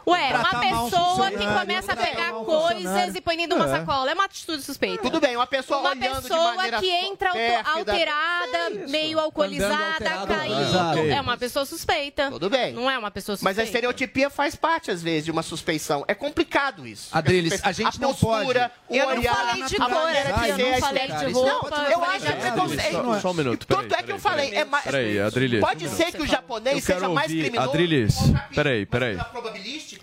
Ué, uma pessoa que começa a pegar coisas e põe dentro de uma é. sacola. É uma atitude suspeita. Tudo bem, uma pessoa uma pessoa de que entra alterada, é meio alcoolizada, caindo. Né? É uma pessoa suspeita. Tudo bem. Não é uma pessoa suspeita. Mas a estereotipia faz parte, às vezes, de uma suspeição. É complicado isso. Adriles, a gente a não postura, pode. Eu não falei de cor aqui, eu não falei de roupa. Não, eu acho que é preconceito. Só um minuto. Tanto é que eu falei. É peraí, Adriles. Pode ser que o japonês seja mais criminoso. Adriles, peraí, peraí.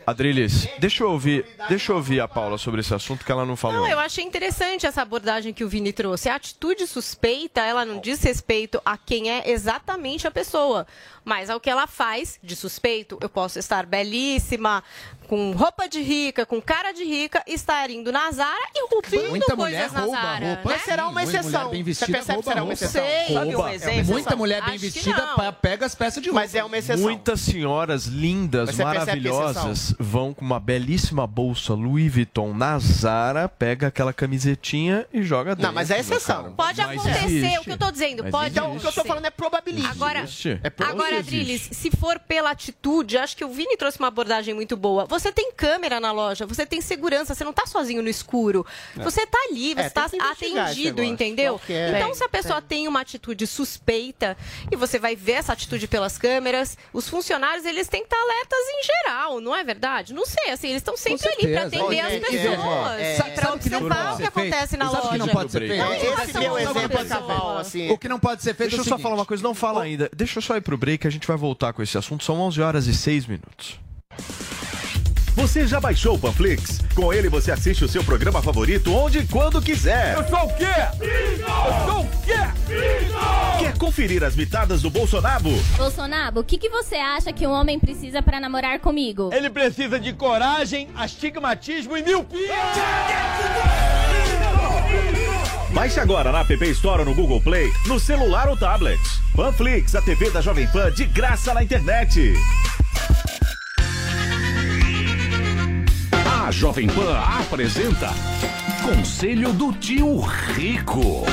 Adrilis, deixa eu ouvir, deixa eu ouvir a Paula sobre esse assunto que ela não falou. Não, eu achei interessante essa abordagem que o Vini trouxe. A atitude suspeita, ela não diz respeito a quem é exatamente a pessoa. Mas ao que ela faz, de suspeito, eu posso estar belíssima, com roupa de rica, com cara de rica, estar indo na Zara e roubando muita coisas mulher na rouba, Zara. Rouba, né? será uma exceção. Você percebe que será uma exceção? Sei. Um exemplo? É muita mulher bem vestida pega as peças de roupa. Mas é uma exceção. Muitas senhoras lindas, é maravilhosas, vão com uma belíssima bolsa Louis Vuitton na Zara, pega aquela camisetinha e joga dentro. Não, mas é exceção. Pode mas acontecer, existe. o que eu tô dizendo. Pode então, o que eu tô falando é probabilístico. Agora, é probabilístico. agora Agora, Adriles, se for pela atitude, acho que o Vini trouxe uma abordagem muito boa. Você tem câmera na loja, você tem segurança, você não está sozinho no escuro. É. Você está ali, é, você tá está atendido, entendeu? Qualquer... É. Então, se a pessoa tem. tem uma atitude suspeita, e você vai ver essa atitude pelas câmeras, os funcionários, eles têm que estar alertas em geral, não é verdade? Não sei, assim, eles estão sempre ali para atender as pessoas, é, é, para observar o que acontece na loja. Não pode ser feito? Exemplo então, assim. O que não pode ser feito Deixa eu só falar uma coisa, não fala ainda. Deixa eu só ir pro break que a gente vai voltar com esse assunto. São 11 horas e 6 minutos. Você já baixou o Panflix? Com ele você assiste o seu programa favorito onde e quando quiser. Eu sou o quê? Eu sou o quê? Quer conferir as mitadas do Bolsonaro? Bolsonaro, o que, que você acha que um homem precisa para namorar comigo? Ele precisa de coragem, astigmatismo e mil miopia! Baixe agora na App Store no Google Play, no celular ou tablet. Panflix, a TV da Jovem Pan de graça na internet. A Jovem Pan apresenta Conselho do Tio Rico.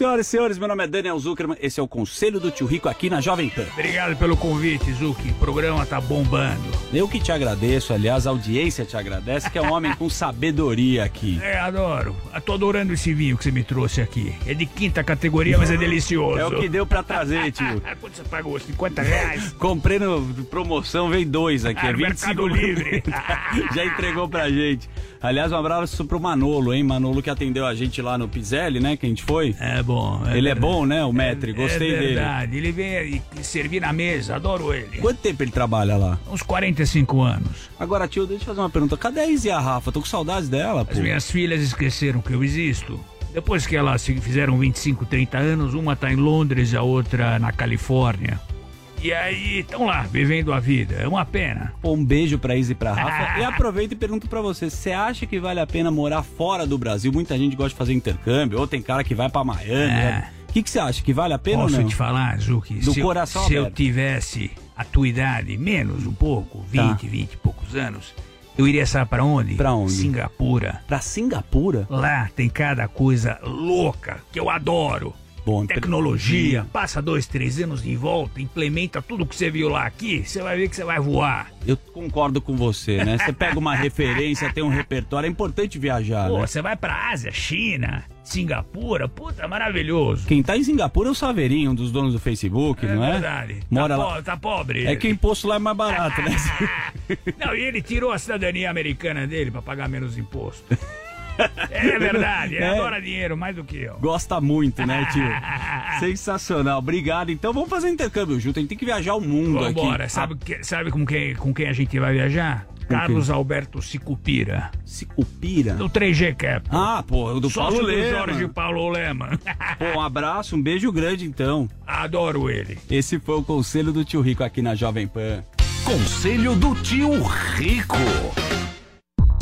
Senhoras e senhores, meu nome é Daniel Zuckerman, esse é o Conselho do Tio Rico aqui na Jovem Pan. Obrigado pelo convite, Zuki. O programa tá bombando. Eu que te agradeço, aliás, a audiência te agradece, que é um homem com sabedoria aqui. É, adoro. Eu tô adorando esse vinho que você me trouxe aqui. É de quinta categoria, mas é delicioso. É o que deu pra trazer, tio. Quanto você pagou? 50 reais? Comprei no promoção, veio dois aqui, Ah, é no 25 Mercado Livre. Já entregou pra gente. Aliás, um abraço pro Manolo, hein? Manolo que atendeu a gente lá no Pizelli, né? Que a gente foi. É bom. Ele é bom, né, o Metri? Gostei é dele. verdade. Ele vem servir na mesa, adoro ele. Quanto tempo ele trabalha lá? Uns 45 anos. Agora, tio, deixa eu fazer uma pergunta. Cadê a Isa e a Rafa? Tô com saudades dela, pô. As minhas filhas esqueceram que eu existo. Depois que elas se fizeram 25, 30 anos, uma tá em Londres, a outra na Califórnia. E aí, estão lá, vivendo a vida. É uma pena. Pô, um beijo pra Isa e pra Rafa. e aproveito e pergunto pra você: você acha que vale a pena morar fora do Brasil? Muita gente gosta de fazer intercâmbio, ou tem cara que vai pra Miami. né? O que, que você acha? Que vale a pena Posso ou não? te falar, Zuki? Do se eu- coração Se eu tivesse a tua idade, menos um pouco, 20, Tá. 20 e poucos anos, eu iria, sabe pra onde? Pra onde? Singapura. Pra Singapura? Lá tem cada coisa louca que eu adoro. Bom, Tecnologia, passa dois, três anos de volta, implementa tudo que você viu lá aqui, você vai ver que você vai voar. Eu concordo com você, né? Você pega uma referência, tem um repertório. É importante viajar, Pô, né? você vai pra Ásia, China, Singapura, puta, maravilhoso. Quem tá em Singapura é o Saveirinho, um dos donos do Facebook, É não é? verdade. Mora tá, lá. po- tá pobre. É que o imposto lá é mais barato, né? Não, e ele tirou a cidadania americana dele pra pagar menos imposto. É verdade, ele É. adora dinheiro mais do que eu. Gosta muito, né, tio? Sensacional. Obrigado. Então vamos fazer intercâmbio junto. A gente tem que viajar o mundo aqui. Vambora, sabe, que- sabe com, quem, com quem a gente vai viajar? Carlos Alberto Sicupira. Sicupira? Do 3G Cap. Ah, pô, do Sócio Paulo do Lema. Jorge Paulo Lema. Pô, um abraço, um beijo grande então. Adoro ele. Esse foi o conselho do tio Rico aqui na Jovem Pan. Conselho do Tio Rico.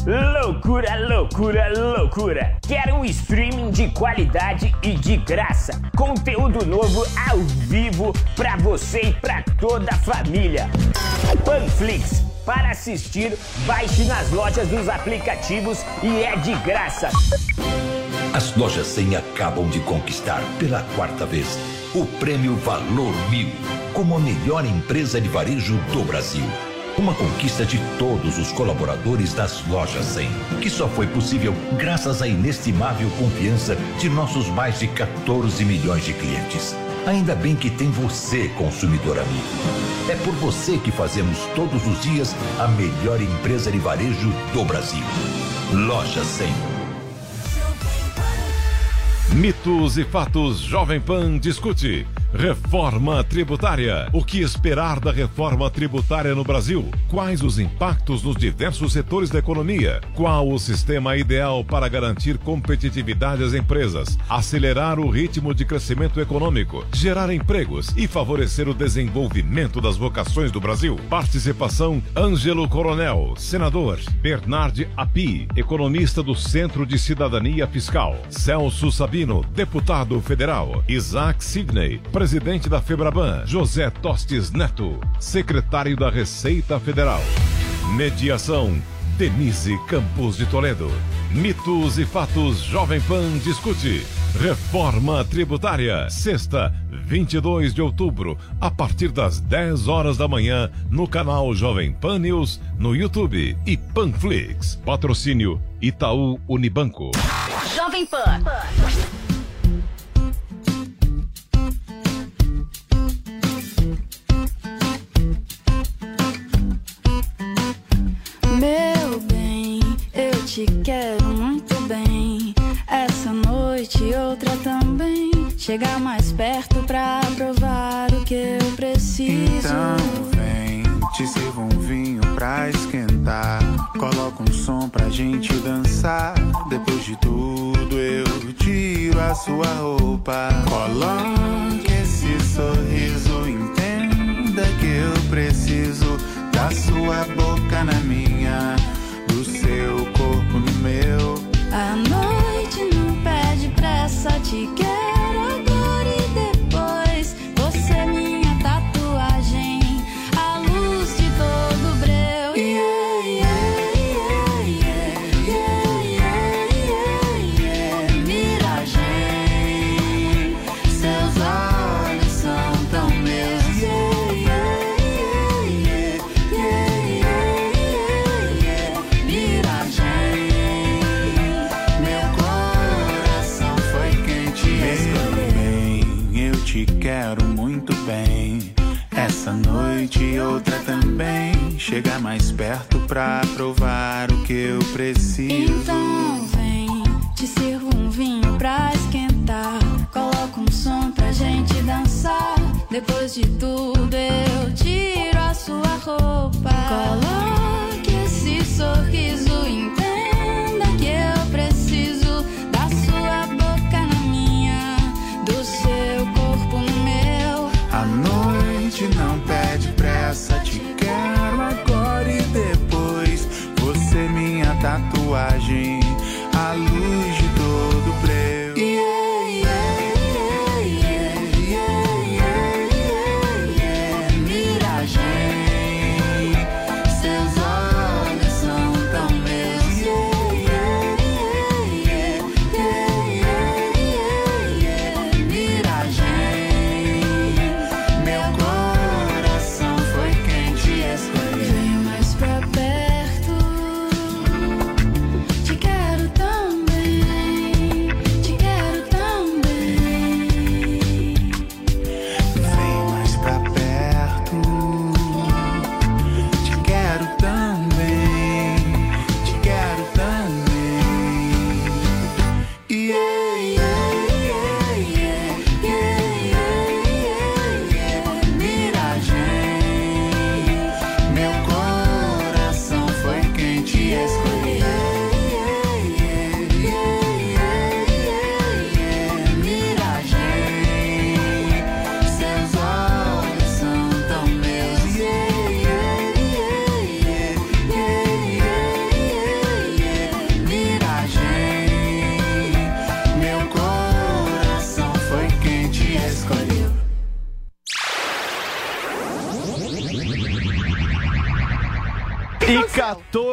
Loucura, loucura, loucura! Quer um streaming de qualidade e de graça? Conteúdo novo ao vivo pra você e pra toda a família. Panflix. Para assistir, baixe nas lojas dos aplicativos e é de graça. As lojas 100 acabam de conquistar pela quarta vez o prêmio Valor Mil como a melhor empresa de varejo do Brasil. Uma conquista de todos os colaboradores das lojas 100, que só foi possível graças à inestimável confiança de nossos mais de 14 milhões de clientes. Ainda bem que tem você, consumidor amigo. É por você que fazemos todos os dias a melhor empresa de varejo do Brasil. Loja 100. Mitos e fatos Jovem Pan discute. Reforma tributária. O que esperar da reforma tributária no Brasil? Quais os impactos nos diversos setores da economia? Qual o sistema ideal para garantir competitividade às empresas, acelerar o ritmo de crescimento econômico, gerar empregos e favorecer o desenvolvimento das vocações do Brasil? Participação Ângelo Coronel, senador. Bernard Api, economista do Centro de Cidadania Fiscal. Celso Sabino, deputado federal. Isaac Sidney, presidente da Febraban. José Tostes Neto, secretário da Receita Federal. Mediação Denise Campos de Toledo. Mitos e fatos Jovem Pan discute. Reforma tributária. Sexta, 22 de outubro, a partir das 10 horas da manhã, no canal Jovem Pan News, no YouTube e Panflix. Patrocínio Itaú Unibanco. Jovem Pan. Te quero muito bem. Essa noite e outra também. Chegar mais perto pra provar o que eu preciso. Então vem, te sirvo um vinho pra esquentar. Coloca um som pra gente dançar. Depois de tudo, eu tiro a sua roupa. Coloque esse sorriso, entenda que eu preciso da sua boca na minha, seu corpo no meu. A noite não pede pressa, te quero Chega mais perto pra provar o que eu preciso. Então vem, te sirvo um vinho pra esquentar. Coloco um som pra gente dançar. Depois de tudo eu tiro a sua roupa. Coloque esse sorriso, entenda que eu preciso da sua boca na minha, do seu corpo no meu. A noite não pede pressa, tatuagem,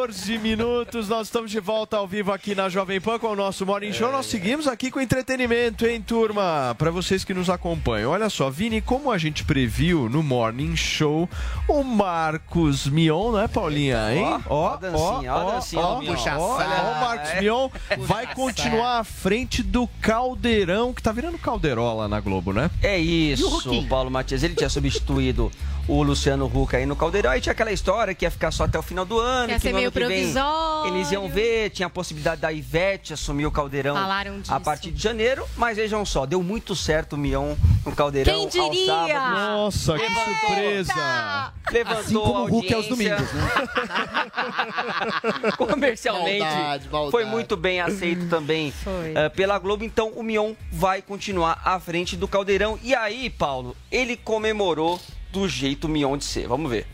14 minutos, nós estamos de volta ao vivo aqui na Jovem Pan com o nosso Morning Show. Nós seguimos aqui com entretenimento, hein, turma? Para vocês que nos acompanham. Olha só, Vini, como a gente previu no Morning Show, o Marcos Mion, não é, Paulinha, hein? Ó, ó ó Olha, o Marcos é. Mion vai continuar à frente do Caldeirão, que tá virando Calderola na Globo, né? É o isso, Ruquinho? Paulo Matias. Ele tinha substituído o Luciano Huck aí no Caldeirão. Aí tinha aquela história que ia ficar só até o final do ano. Ia que ser no meio ano que vem provisório. Eles iam ver, tinha a possibilidade da Ivete assumir o Caldeirão Falaram disso. a partir de janeiro. Mas vejam só, deu muito certo o Mion no Caldeirão. Quem diria? sábados. Nossa, que surpresa! Levantou Assim como a o Hulk aos audiência. domingos, né? Comercialmente Maldade, maldade. foi muito bem aceito também eh, pela Globo. Então o Mion vai continuar à frente do Caldeirão. E aí, Paulo, ele comemorou do jeito Mion de ser. Vamos ver.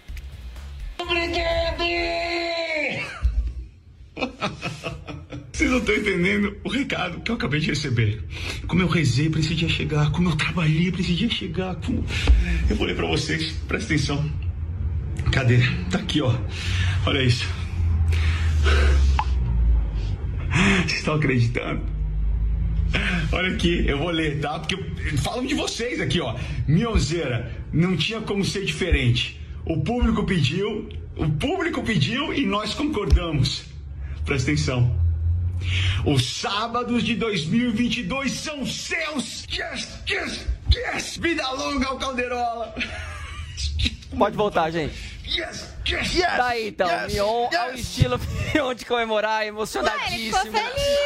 Vocês não estão entendendo o recado que eu acabei de receber. Como eu rezei pra esse dia chegar, como eu trabalhei pra esse dia chegar, como... Eu vou ler pra vocês, presta atenção. Cadê? Tá aqui, ó. Olha isso. Vocês estão acreditando? Olha aqui, eu vou ler, tá? Porque falam de vocês aqui, ó. Mionzeira, não tinha como ser diferente. O público pediu, o público pediu e nós concordamos. Presta atenção. Os sábados de 2022 são seus! Yes, yes, yes! Vida longa ao Calderola! Pode voltar, gente. Yes, yes! Tá aí, então, yes, Mion ao yes. estilo Mion de comemorar, emocionadíssimo,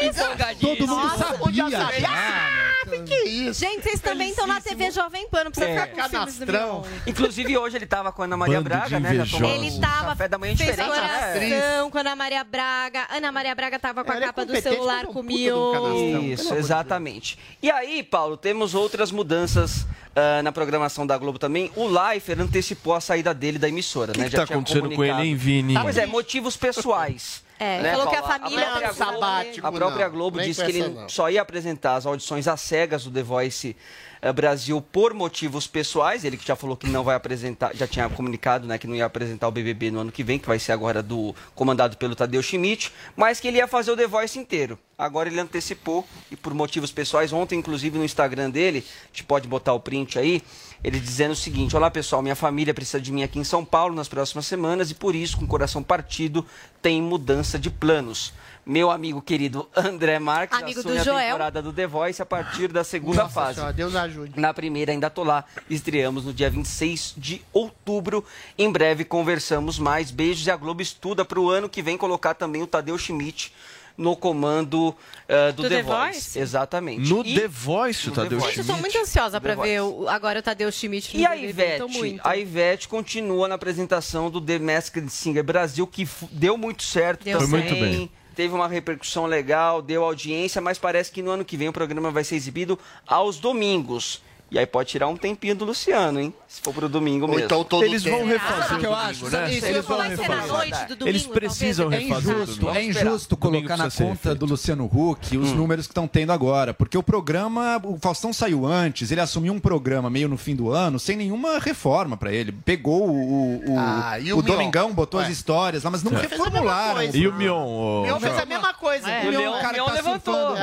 empolgadíssimo. Todo mundo Nossa, sabia já, saber. né? Que isso? Gente, vocês também estão na TV Jovem Pan, não precisa É. ficar com filmes do Mion. Inclusive, hoje ele tava com a Ana Maria Bando Braga, né? Ele tava, café da manhã fez diferente, né? coração com a Ana Maria Braga. Ana Maria Braga tava com a Ela é capa do celular é com o Mion. Isso, exatamente. E aí, Paulo, temos outras mudanças ah, na programação da Globo também. O Leifert antecipou a saída dele da emissora, que né? que Já tá tinha com comunicado. ele, hein, Vini? Pois é, motivos pessoais. É, né, falou que a família própria tá Globo- sabático, A própria. Globo disse que ele não. só ia apresentar as audições às cegas do The Voice eh, Brasil por motivos pessoais. Ele que já falou que não vai apresentar, já tinha comunicado, né, que não ia apresentar o BBB no ano que vem, que vai ser agora do comandado pelo Tadeu Schmidt, mas que ele ia fazer o The Voice inteiro agora ele antecipou e por motivos pessoais, ontem inclusive no Instagram dele, a gente pode botar o print aí, ele dizendo o seguinte: "Olá pessoal, minha família precisa de mim aqui em São Paulo nas próximas semanas e por isso, com o coração partido, tem mudança de planos. Meu amigo querido André Marques amigo assume do Joel. a temporada do The Voice a partir da segunda Nossa fase. Senhora, Deus ajude. Na primeira ainda tô lá. Estreamos no dia 26 de outubro. Em breve conversamos mais. Beijos e a Globo estuda para o ano que vem colocar também o Tadeu Schmidt no comando uh, do, do, The, The Voice. Voice. Exatamente. No e... The Voice, o tá, Tadeu Schmidt. Eu estou muito ansiosa para ver o, agora o Tadeu Schmidt. E a Ivete, a Ivete continua na apresentação do The Masked Singer Brasil, que deu muito certo deu também. Foi muito bem teve uma repercussão legal, deu audiência, mas parece que no ano que vem o programa vai ser exibido aos domingos. E aí pode tirar um tempinho do Luciano, hein? Se for pro domingo mesmo. Então todo Eles vão refazer, que eu acho. Né? Eles vão refazer. Domingo, eles precisam talvez. refazer. É injusto, é injusto colocar na conta do Luciano Huck os hum. números que estão tendo agora. Porque o programa, o Faustão saiu antes, ele assumiu um programa meio no fim do ano, sem nenhuma reforma para ele. Pegou o, o, ah, o, o Domingão, botou as histórias lá, mas não é. é reformularam. E o Mion? O Mion fez a mesma coisa. É. Tá o Mion levantou. O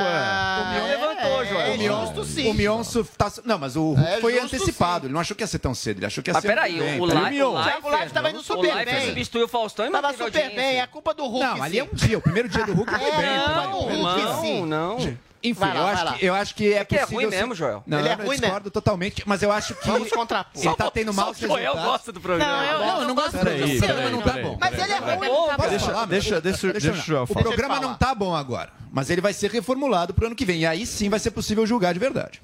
Mion levantou, João. O Mion tá. Não, mas mas o Hulk é, foi antecipado. Sim. Ele não achou que ia ser tão cedo. Ele achou que ia ser. Mas peraí, o Live. O Live tava indo super o bem. substituiu o Faustão e Tava super bem. É culpa do Hulk. Não, ali é um dia. O primeiro dia do Hulk foi é, bem. Não, Hulk, não, não. Enfim, lá, eu, acho que, eu, acho que, é, é que é possível... é ruim mesmo, Joel. Não, ele é eu não ruim né? discordo mesmo. totalmente, mas eu acho que... Vamos contrapor. Ele tá tendo mal, maus só resultados. Joel gosta do programa. Não, eu não, eu não gosto do programa. Peraí, peraí, não tá bom. Mas ele é ruim. Tá deixa, deixa, deixa, deixa o Joel falar. O programa não tá bom agora, mas ele vai ser reformulado pro ano que vem. E aí sim vai ser possível julgar de verdade.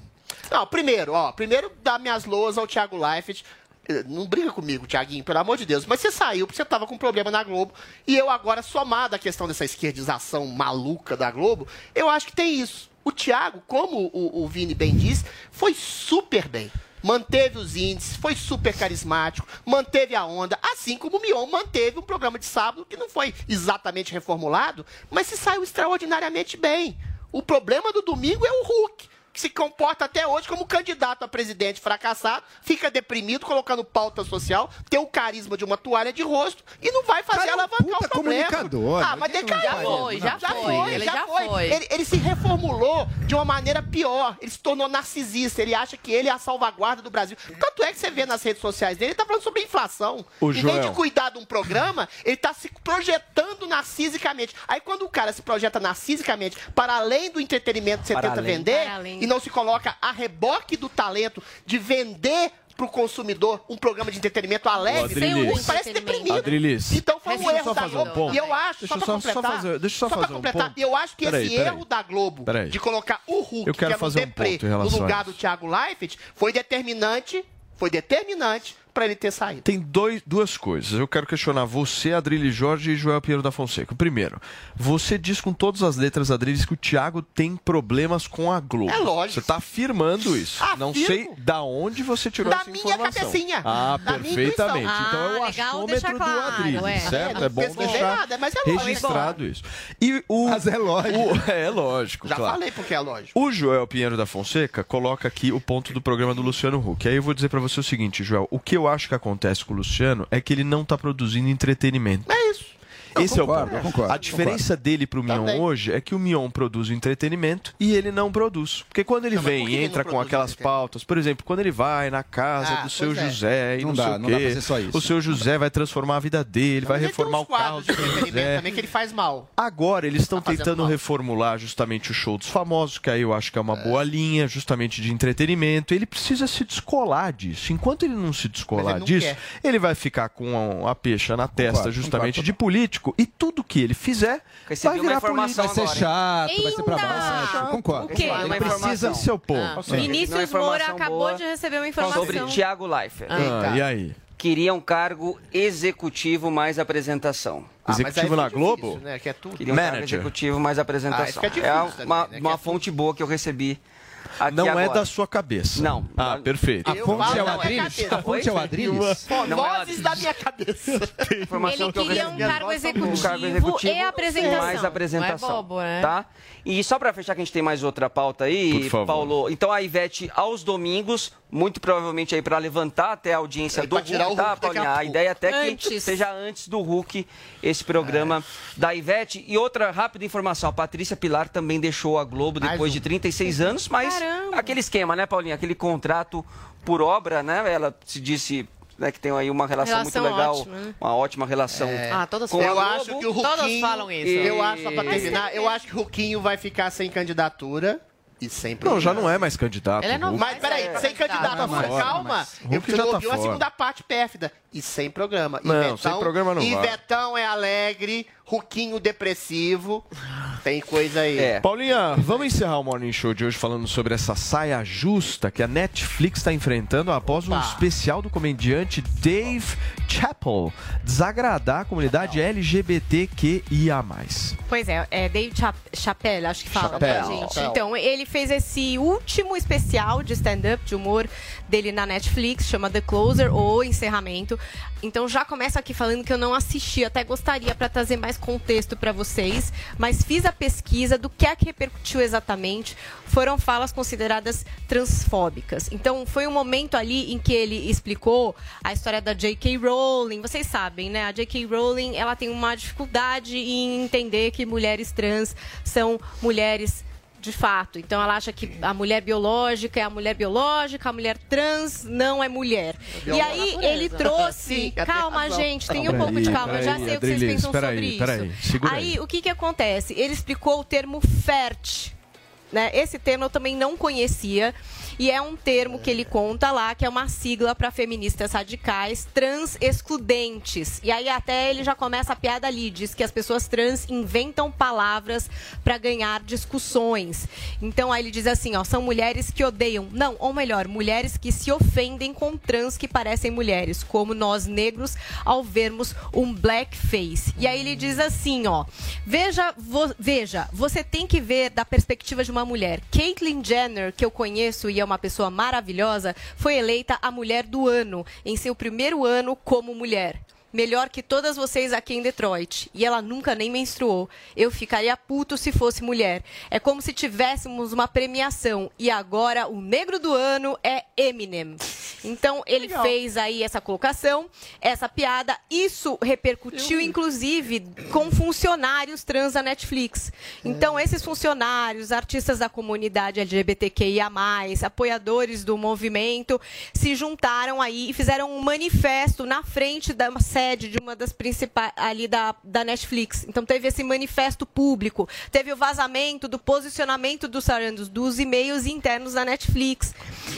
Não, primeiro, ó, primeiro dá minhas loas ao Thiago Leifert. Eh, não briga comigo, Thiaguinho, pelo amor de Deus. Mas você saiu porque você tava com problema na Globo. E eu agora, somado à questão dessa esquerdização maluca da Globo, eu acho que tem isso. O Thiago, como o, o Vini bem diz, foi super bem manteve os índices, foi super carismático, manteve a onda, assim como o Mion manteve um programa de sábado que não foi exatamente reformulado, mas se saiu extraordinariamente bem. O problema do domingo é o Hulk que se comporta até hoje como candidato a presidente fracassado, fica deprimido, colocando pauta social, tem o carisma de uma toalha de rosto e não vai fazer Cara, é alavancar puta o problema. Comunicador, ah, mas né? decaiu. Já foi, já, já foi. Ele já, foi. Ele, ele, se reformulou de uma maneira pior. Ele se tornou narcisista. Ele acha que ele é a salvaguarda do Brasil. Tanto é que você vê nas redes sociais dele, ele tá falando sobre inflação. O em Joel. vez de cuidar de um programa, ele tá se projetando narcisicamente. Aí quando o cara se projeta narcisicamente, para além do entretenimento que você para tenta além. vender, e não se coloca a reboque do talento de vender para o consumidor um programa de entretenimento alegre, sem o parece deprimido. Adrilis. Então foi um erro da Globo. Um e eu acho, deixa só, só completar, fazer, deixa só, só fazer completar, um ponto. eu acho que peraí, esse peraí. erro da Globo peraí. de colocar o Hulk, eu quero que era fazer um deprê, um no lugar do Thiago Leifert, foi determinante, foi determinante para ele ter saído. Tem dois, duas coisas. Eu quero questionar você, Adrilho Jorge e Joel Pinheiro da Fonseca. Primeiro, você diz com todas as letras, Adrilho, que o Thiago tem problemas com a Globo. É lógico. Você está afirmando isso. Afirmo. Não sei da onde você tirou da essa informação. Da minha cabecinha. Ah, da perfeitamente. Ah, então é o achômetro claro, do Adrilho, é. certo? É, é bom deixar nada, mas é registrado isso. E o, mas é lógico. O, é lógico, Já claro. falei porque é lógico. O Joel Pinheiro da Fonseca coloca aqui o ponto do programa do Luciano Huck. Aí eu vou dizer para você o seguinte, Joel. O que eu acho que acontece com o Luciano é que ele não tá produzindo entretenimento. É isso. Eu Esse concordo, é o problema. A diferença concordo. dele pro Mion Também. hoje é que o Mion produz o entretenimento e ele não produz. Porque quando ele vem e entra com aquelas pautas, por exemplo, quando ele vai na casa ah, do seu José é. e não, não dá, sei não o quê, dá pra isso. o seu José vai transformar a vida dele, não, vai reformar o carro do Também que ele faz mal. Agora eles estão tá tentando reformular justamente o show dos famosos, que aí eu acho que é uma é. boa linha, justamente de entretenimento. Ele precisa se descolar disso. Enquanto ele não se descolar ele não disso, quer. ele vai ficar com a, a peixa na testa, concordo, justamente concordo. de político político. E tudo que ele fizer Recebi vai virar político. Vai ser chato, Eita! vai ser pra baixo. Concordo. O quê? É ele precisa do seu povo. Ah. É Vinícius Moura acabou de receber uma informação. Sobre Tiago Leifert. Ah, e aí? Queria um cargo executivo mais apresentação. Ah, executivo na Globo? Difícil, né? Que é tudo. Queria um Manager. cargo executivo mais ah, é apresentação. Ah, é, difícil, é uma, né? uma fonte boa que eu recebi Aqui não é agora. é da sua cabeça. Não. Ah, perfeito. É é a fonte é o Adriles? A fonte é o Adriles? Vozes da minha cabeça. Ele queria um cargo executivo e apresentação. Mais apresentação. Não é bobo, né? Tá? E só para fechar que a gente tem mais outra pauta aí, Paulo. Então a Ivete aos domingos muito provavelmente aí para levantar até a audiência é, do Hulk, tá, Paulinha? A, ideia até antes. que seja antes do Hulk esse programa é. da Ivete. E outra rápida informação, a Patrícia Pilar também deixou a Globo depois um. de 36 anos, mas Caramba. aquele esquema, né, Paulinha? Aquele contrato por obra, né? Ela se disse né, que tem aí uma relação, relação muito legal, ótima, né? uma ótima relação. É. Ah, todas falam. eu acho que o Ruquinho, todas falam isso. Eu né? acho só pra terminar, eu acho que o Ruquinho vai ficar sem candidatura. E sem Não, já não é mais candidato. Ele é O- Mas peraí, sem candidato, Tá amor, fora, calma. mas o Eu já não tá a segunda parte pérfida. E sem programa. Não, sem programa não vai. Ivetão é alegre, Ruquinho depressivo. Tem coisa aí. É. Paulinha, vamos encerrar o Morning Show de hoje falando sobre essa saia justa que a Netflix está enfrentando após um Opa. especial do comediante Dave Chappelle desagradar a comunidade LGBTQIA+. Pois é, é Dave Cha- Chappelle, acho que fala, né, Chappelle. gente? Então, ele fez esse último especial de stand-up, de humor dele na Netflix, chama The Closer, ou Encerramento. Então, já começa aqui falando que eu não assisti, até gostaria para trazer mais contexto para vocês, mas fiz a pesquisa do que é que repercutiu exatamente. Foram falas consideradas transfóbicas. Então, foi um momento ali em que ele explicou a história da J.K. Rowling. Vocês sabem, né? A J.K. Rowling, ela tem uma dificuldade em entender que mulheres trans são mulheres de fato. Então ela acha que a mulher biológica é a mulher biológica, a mulher trans não é mulher. E aí ele trouxe. Tem calma, gente, tenha um pouco de calma. Eu já sei o que vocês pensam sobre isso. aí, aí. o que, que acontece? Ele explicou o termo fert. Né? Esse termo eu também não conhecia. E é um termo que ele conta lá, que é uma sigla para feministas radicais trans excludentes. E aí até ele já começa a piada ali, diz que as pessoas trans inventam palavras para ganhar discussões. Então aí ele diz assim, ó, são mulheres que odeiam, não, ou melhor, mulheres que se ofendem com trans que parecem mulheres, como nós negros ao vermos um blackface. E aí ele diz assim, ó, veja, vo- veja, você tem que ver da perspectiva de uma mulher. Caitlyn Jenner, que eu conheço e é uma pessoa maravilhosa, foi eleita a mulher do ano em seu primeiro ano como mulher. Melhor que todas vocês aqui em Detroit. E ela nunca nem menstruou. Eu ficaria puto se fosse mulher. É como se tivéssemos uma premiação. E agora o negro do ano é Eminem. Então ele fez aí essa colocação, essa piada. Isso repercutiu, inclusive, com funcionários trans da Netflix. Então, esses funcionários, artistas da comunidade LGBTQIA, apoiadores do movimento, se juntaram aí e fizeram um manifesto na frente da sede de uma das principais ali da, da Netflix. Então teve esse manifesto público, teve o vazamento do posicionamento dos Sarandos, dos e-mails internos da Netflix.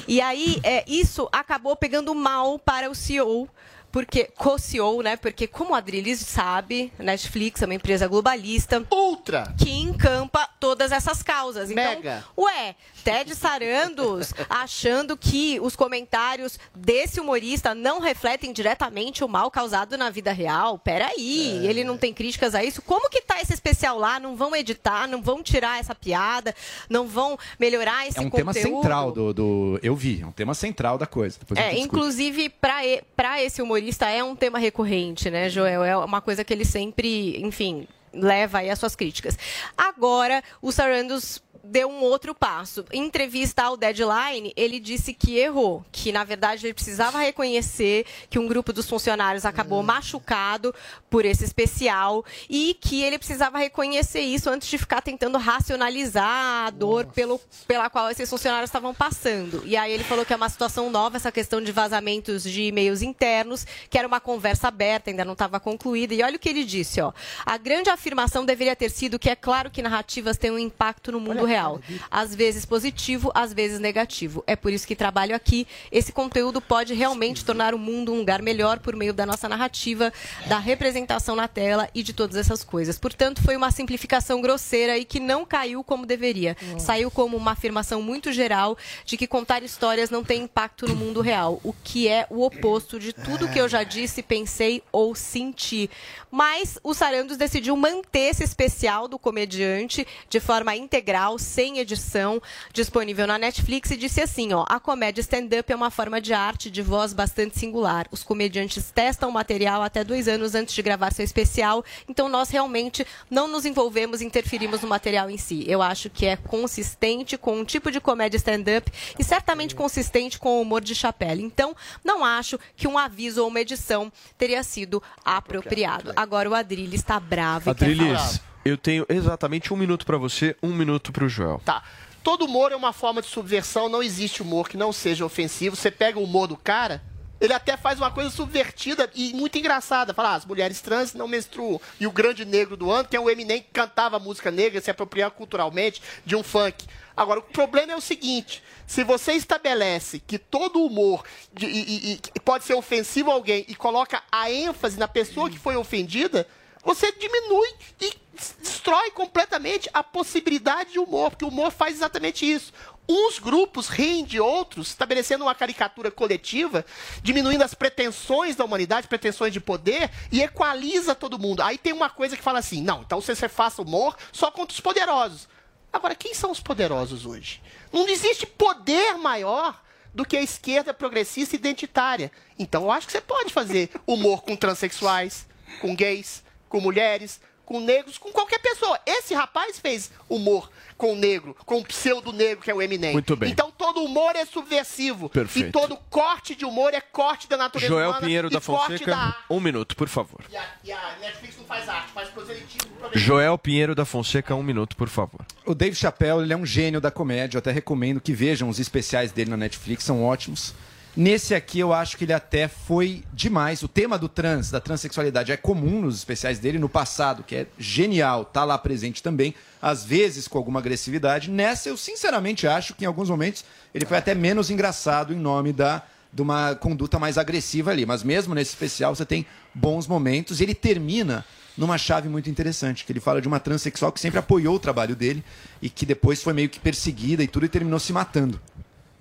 E aí é, isso acabou pegando mal para o CEO. Porque, co-CEO, né? Porque, como a Adrilis sabe, Netflix é uma empresa globalista. Ultra! Que encampa todas essas causas. Então, Mega. Ué, Ted Sarandos achando que os comentários desse humorista não refletem diretamente o mal causado na vida real. Peraí, É. ele não tem críticas a isso. Como que tá esse especial lá? Não vão editar, não vão tirar essa piada, não vão melhorar esse É um conteúdo? tema central do, do. Eu vi, é um tema central da coisa. Depois É, inclusive, para esse humorista é um tema recorrente, né, Joel? É uma coisa que ele sempre, enfim, leva aí as suas críticas. Agora, o Sarandos deu um outro passo. Em entrevista ao Deadline, ele disse que errou, que na verdade ele precisava reconhecer que um grupo dos funcionários acabou machucado por esse especial e que ele precisava reconhecer isso antes de ficar tentando racionalizar a dor pelo, pela qual esses funcionários estavam passando. E aí ele falou que é uma situação nova essa questão de vazamentos de e-mails internos, que era uma conversa aberta, ainda não estava concluída. E olha o que ele disse, ó. A grande afirmação deveria ter sido que é claro que narrativas têm um impacto no mundo real. Às vezes positivo, às vezes negativo. É por isso que trabalho aqui. Esse conteúdo pode realmente tornar o mundo um lugar melhor por meio da nossa narrativa, da representação na tela e de todas essas coisas. Portanto, foi uma simplificação grosseira e que não caiu como deveria. Saiu como uma afirmação muito geral de que contar histórias não tem impacto no mundo real, o que é o oposto de tudo que eu já disse, pensei ou senti. Mas o Sarandos decidiu manter esse especial do comediante de forma integral, sem edição, disponível na Netflix e disse assim, ó, a comédia stand-up é uma forma de arte de voz bastante singular. Os comediantes testam o material até dois anos antes de gravar seu especial, então nós realmente não nos envolvemos e interferimos no material em si. Eu acho que é consistente com um tipo de comédia stand-up e certamente consistente com o humor de Chapelle. Então, não acho que um aviso ou uma edição teria sido apropriado. Agora o Adrilles está bravo e quer falar. Adrilis, eu tenho exatamente um minuto pra você, um minuto pro Joel. Tá. Todo humor é uma forma de subversão, não existe humor que não seja ofensivo. Você pega o humor do cara, Ele até faz uma coisa subvertida e muito engraçada. Fala, ah, as mulheres trans não menstruam. E o grande negro do ano, que é o Eminem que cantava música negra, se apropriando culturalmente de um funk. Agora, o problema é o seguinte: se você estabelece que todo humor de- e- e- pode ser ofensivo a alguém e coloca a ênfase na pessoa que foi ofendida, você diminui e destrói completamente a possibilidade de humor, porque o humor faz exatamente isso. Uns grupos riem de outros, estabelecendo uma caricatura coletiva, diminuindo as pretensões da humanidade, pretensões de poder, e equaliza todo mundo. Aí tem uma coisa que fala assim: não, então você, você faça humor só contra os poderosos. Agora, quem são os poderosos hoje? Não existe poder maior do que a esquerda progressista identitária. Então, eu acho que você pode fazer humor com transexuais, com gays, com mulheres, com negros, com qualquer pessoa. Esse rapaz fez humor com o negro, com o pseudo-negro, que é o Eminem. Muito bem. Então, todo humor é subversivo. Perfeito. E todo corte de humor é corte da natureza Joel humana Pinheiro e da Fonseca, da... um minuto, por favor. E a, e a Netflix não faz arte, faz proselitismo. Joel Pinheiro da Fonseca, um minuto, por favor. O Dave Chappelle ele é um gênio da comédia. Eu até recomendo que vejam os especiais dele na Netflix, são ótimos. Nesse aqui eu acho que ele até foi demais. O tema do trans, da transexualidade, é comum nos especiais dele no passado, que é genial, tá lá presente também, às vezes com alguma agressividade. Nessa eu sinceramente acho que em alguns momentos ele foi até menos engraçado em nome da de uma conduta mais agressiva ali, mas mesmo nesse especial você tem bons momentos e ele termina numa chave muito interessante, que ele fala de uma transexual que sempre apoiou o trabalho dele e que depois foi meio que perseguida e tudo e terminou se matando.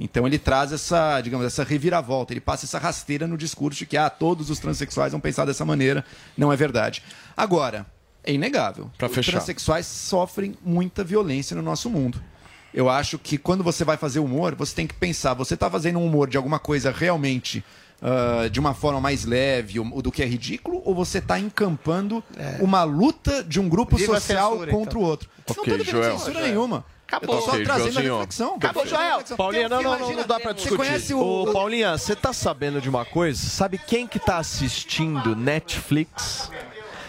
Então ele traz essa, digamos, essa reviravolta, ele passa essa rasteira no discurso de que ah, todos os transexuais vão pensar dessa maneira. Não é verdade. Agora, é inegável. Pra os fechar. transexuais sofrem muita violência no nosso mundo. Eu acho que quando você vai fazer humor, você tem que pensar, você está fazendo um humor de alguma coisa realmente ah, de uma forma mais leve ou do que é ridículo, ou você está encampando uma luta de um grupo Viva social censura, contra então. o outro. Isso Ok, não Joel. defendendo censura nenhuma. Acabou. Eu tô só trazendo a reflexão. Acabou, Joel. Paulinha, não, não, não, não dá pra você discutir. conhece o- Ô, Paulinha, você tá sabendo de uma coisa? Sabe quem que tá assistindo Netflix?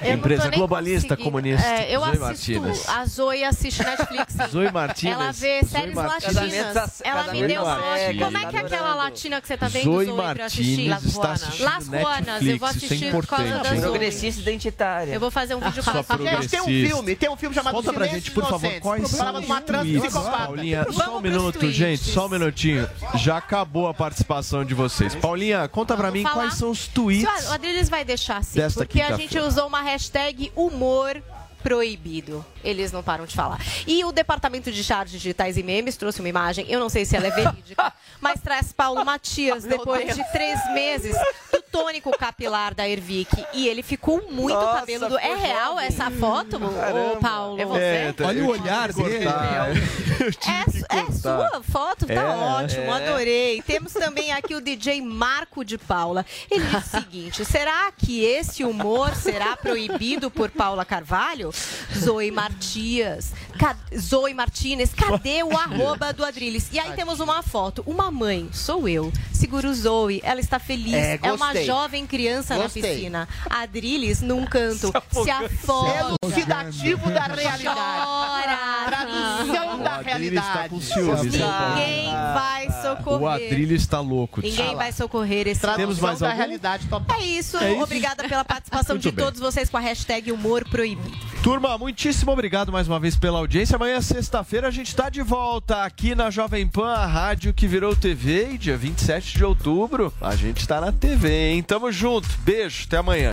Eu Empresa globalista conseguindo. comunista. É, eu Zoe assisto. A Zoe assiste Netflix. Zoe Martinez. Ela vê Zoe séries latinas. Casamento- Ela me deu sorte. Como é que é aquela latina que você tá vendo, Zoe Zoe, pra assistir? Está Juanas. assistindo Las Juanas, eu vou isso é assistir por causa da? Zoe. Progressista identitária. Eu vou fazer um vídeo ela. Gente, tem um filme, tem um filme chamado Conta pra gente, por favor, quais são Falava de uma trans tweets. psicopata. Paulinha, só um minuto, gente, só um minutinho. Já acabou a participação de vocês. Paulinha, conta pra mim quais são os tweets. O Adriles vai deixar assim, Desta porque a gente usou uma hashtag humor proibido. Eles não param de falar. E o Departamento de Charges Digitais e Memes trouxe uma imagem, eu não sei se ela é verídica, mas traz Paulo Matias, depois de três meses, do tônico capilar da Ervic. E ele ficou muito Nossa, cabeludo. É real jovem. essa foto, ô Paulo? É você? É, tá, Olha o olhar dele. É, é sua foto? Tá É, ótimo, é. adorei. Temos também aqui o DJ Marco de Paula. Ele diz o seguinte: será que esse humor será proibido por Paula Carvalho? Zoe Martias. Ca- Zoe Martinez, cadê o arroba do Adriles? E aí temos uma foto. Uma mãe, sou eu. Seguro Zoe, ela está feliz. É, É, uma jovem criança Gostei. na piscina. Adriles num canto. Se afoga. Elucidativo da realidade. Chora. Tradução da O está realidade. Paulinha? Ninguém vai socorrer. O Adrilho está louco. Ninguém vai socorrer esse Temos Tradução mais da algum? realidade. É isso. É isso? Obrigada pela participação Muito de bem. todos vocês com a hashtag Humor Proibido. Turma, muitíssimo obrigado mais uma vez pela audiência. Amanhã, sexta-feira, a gente está de volta aqui na Jovem Pan, a rádio que virou TV. E dia 27 de outubro, a gente está na TV, hein? Tamo junto. Beijo, até amanhã.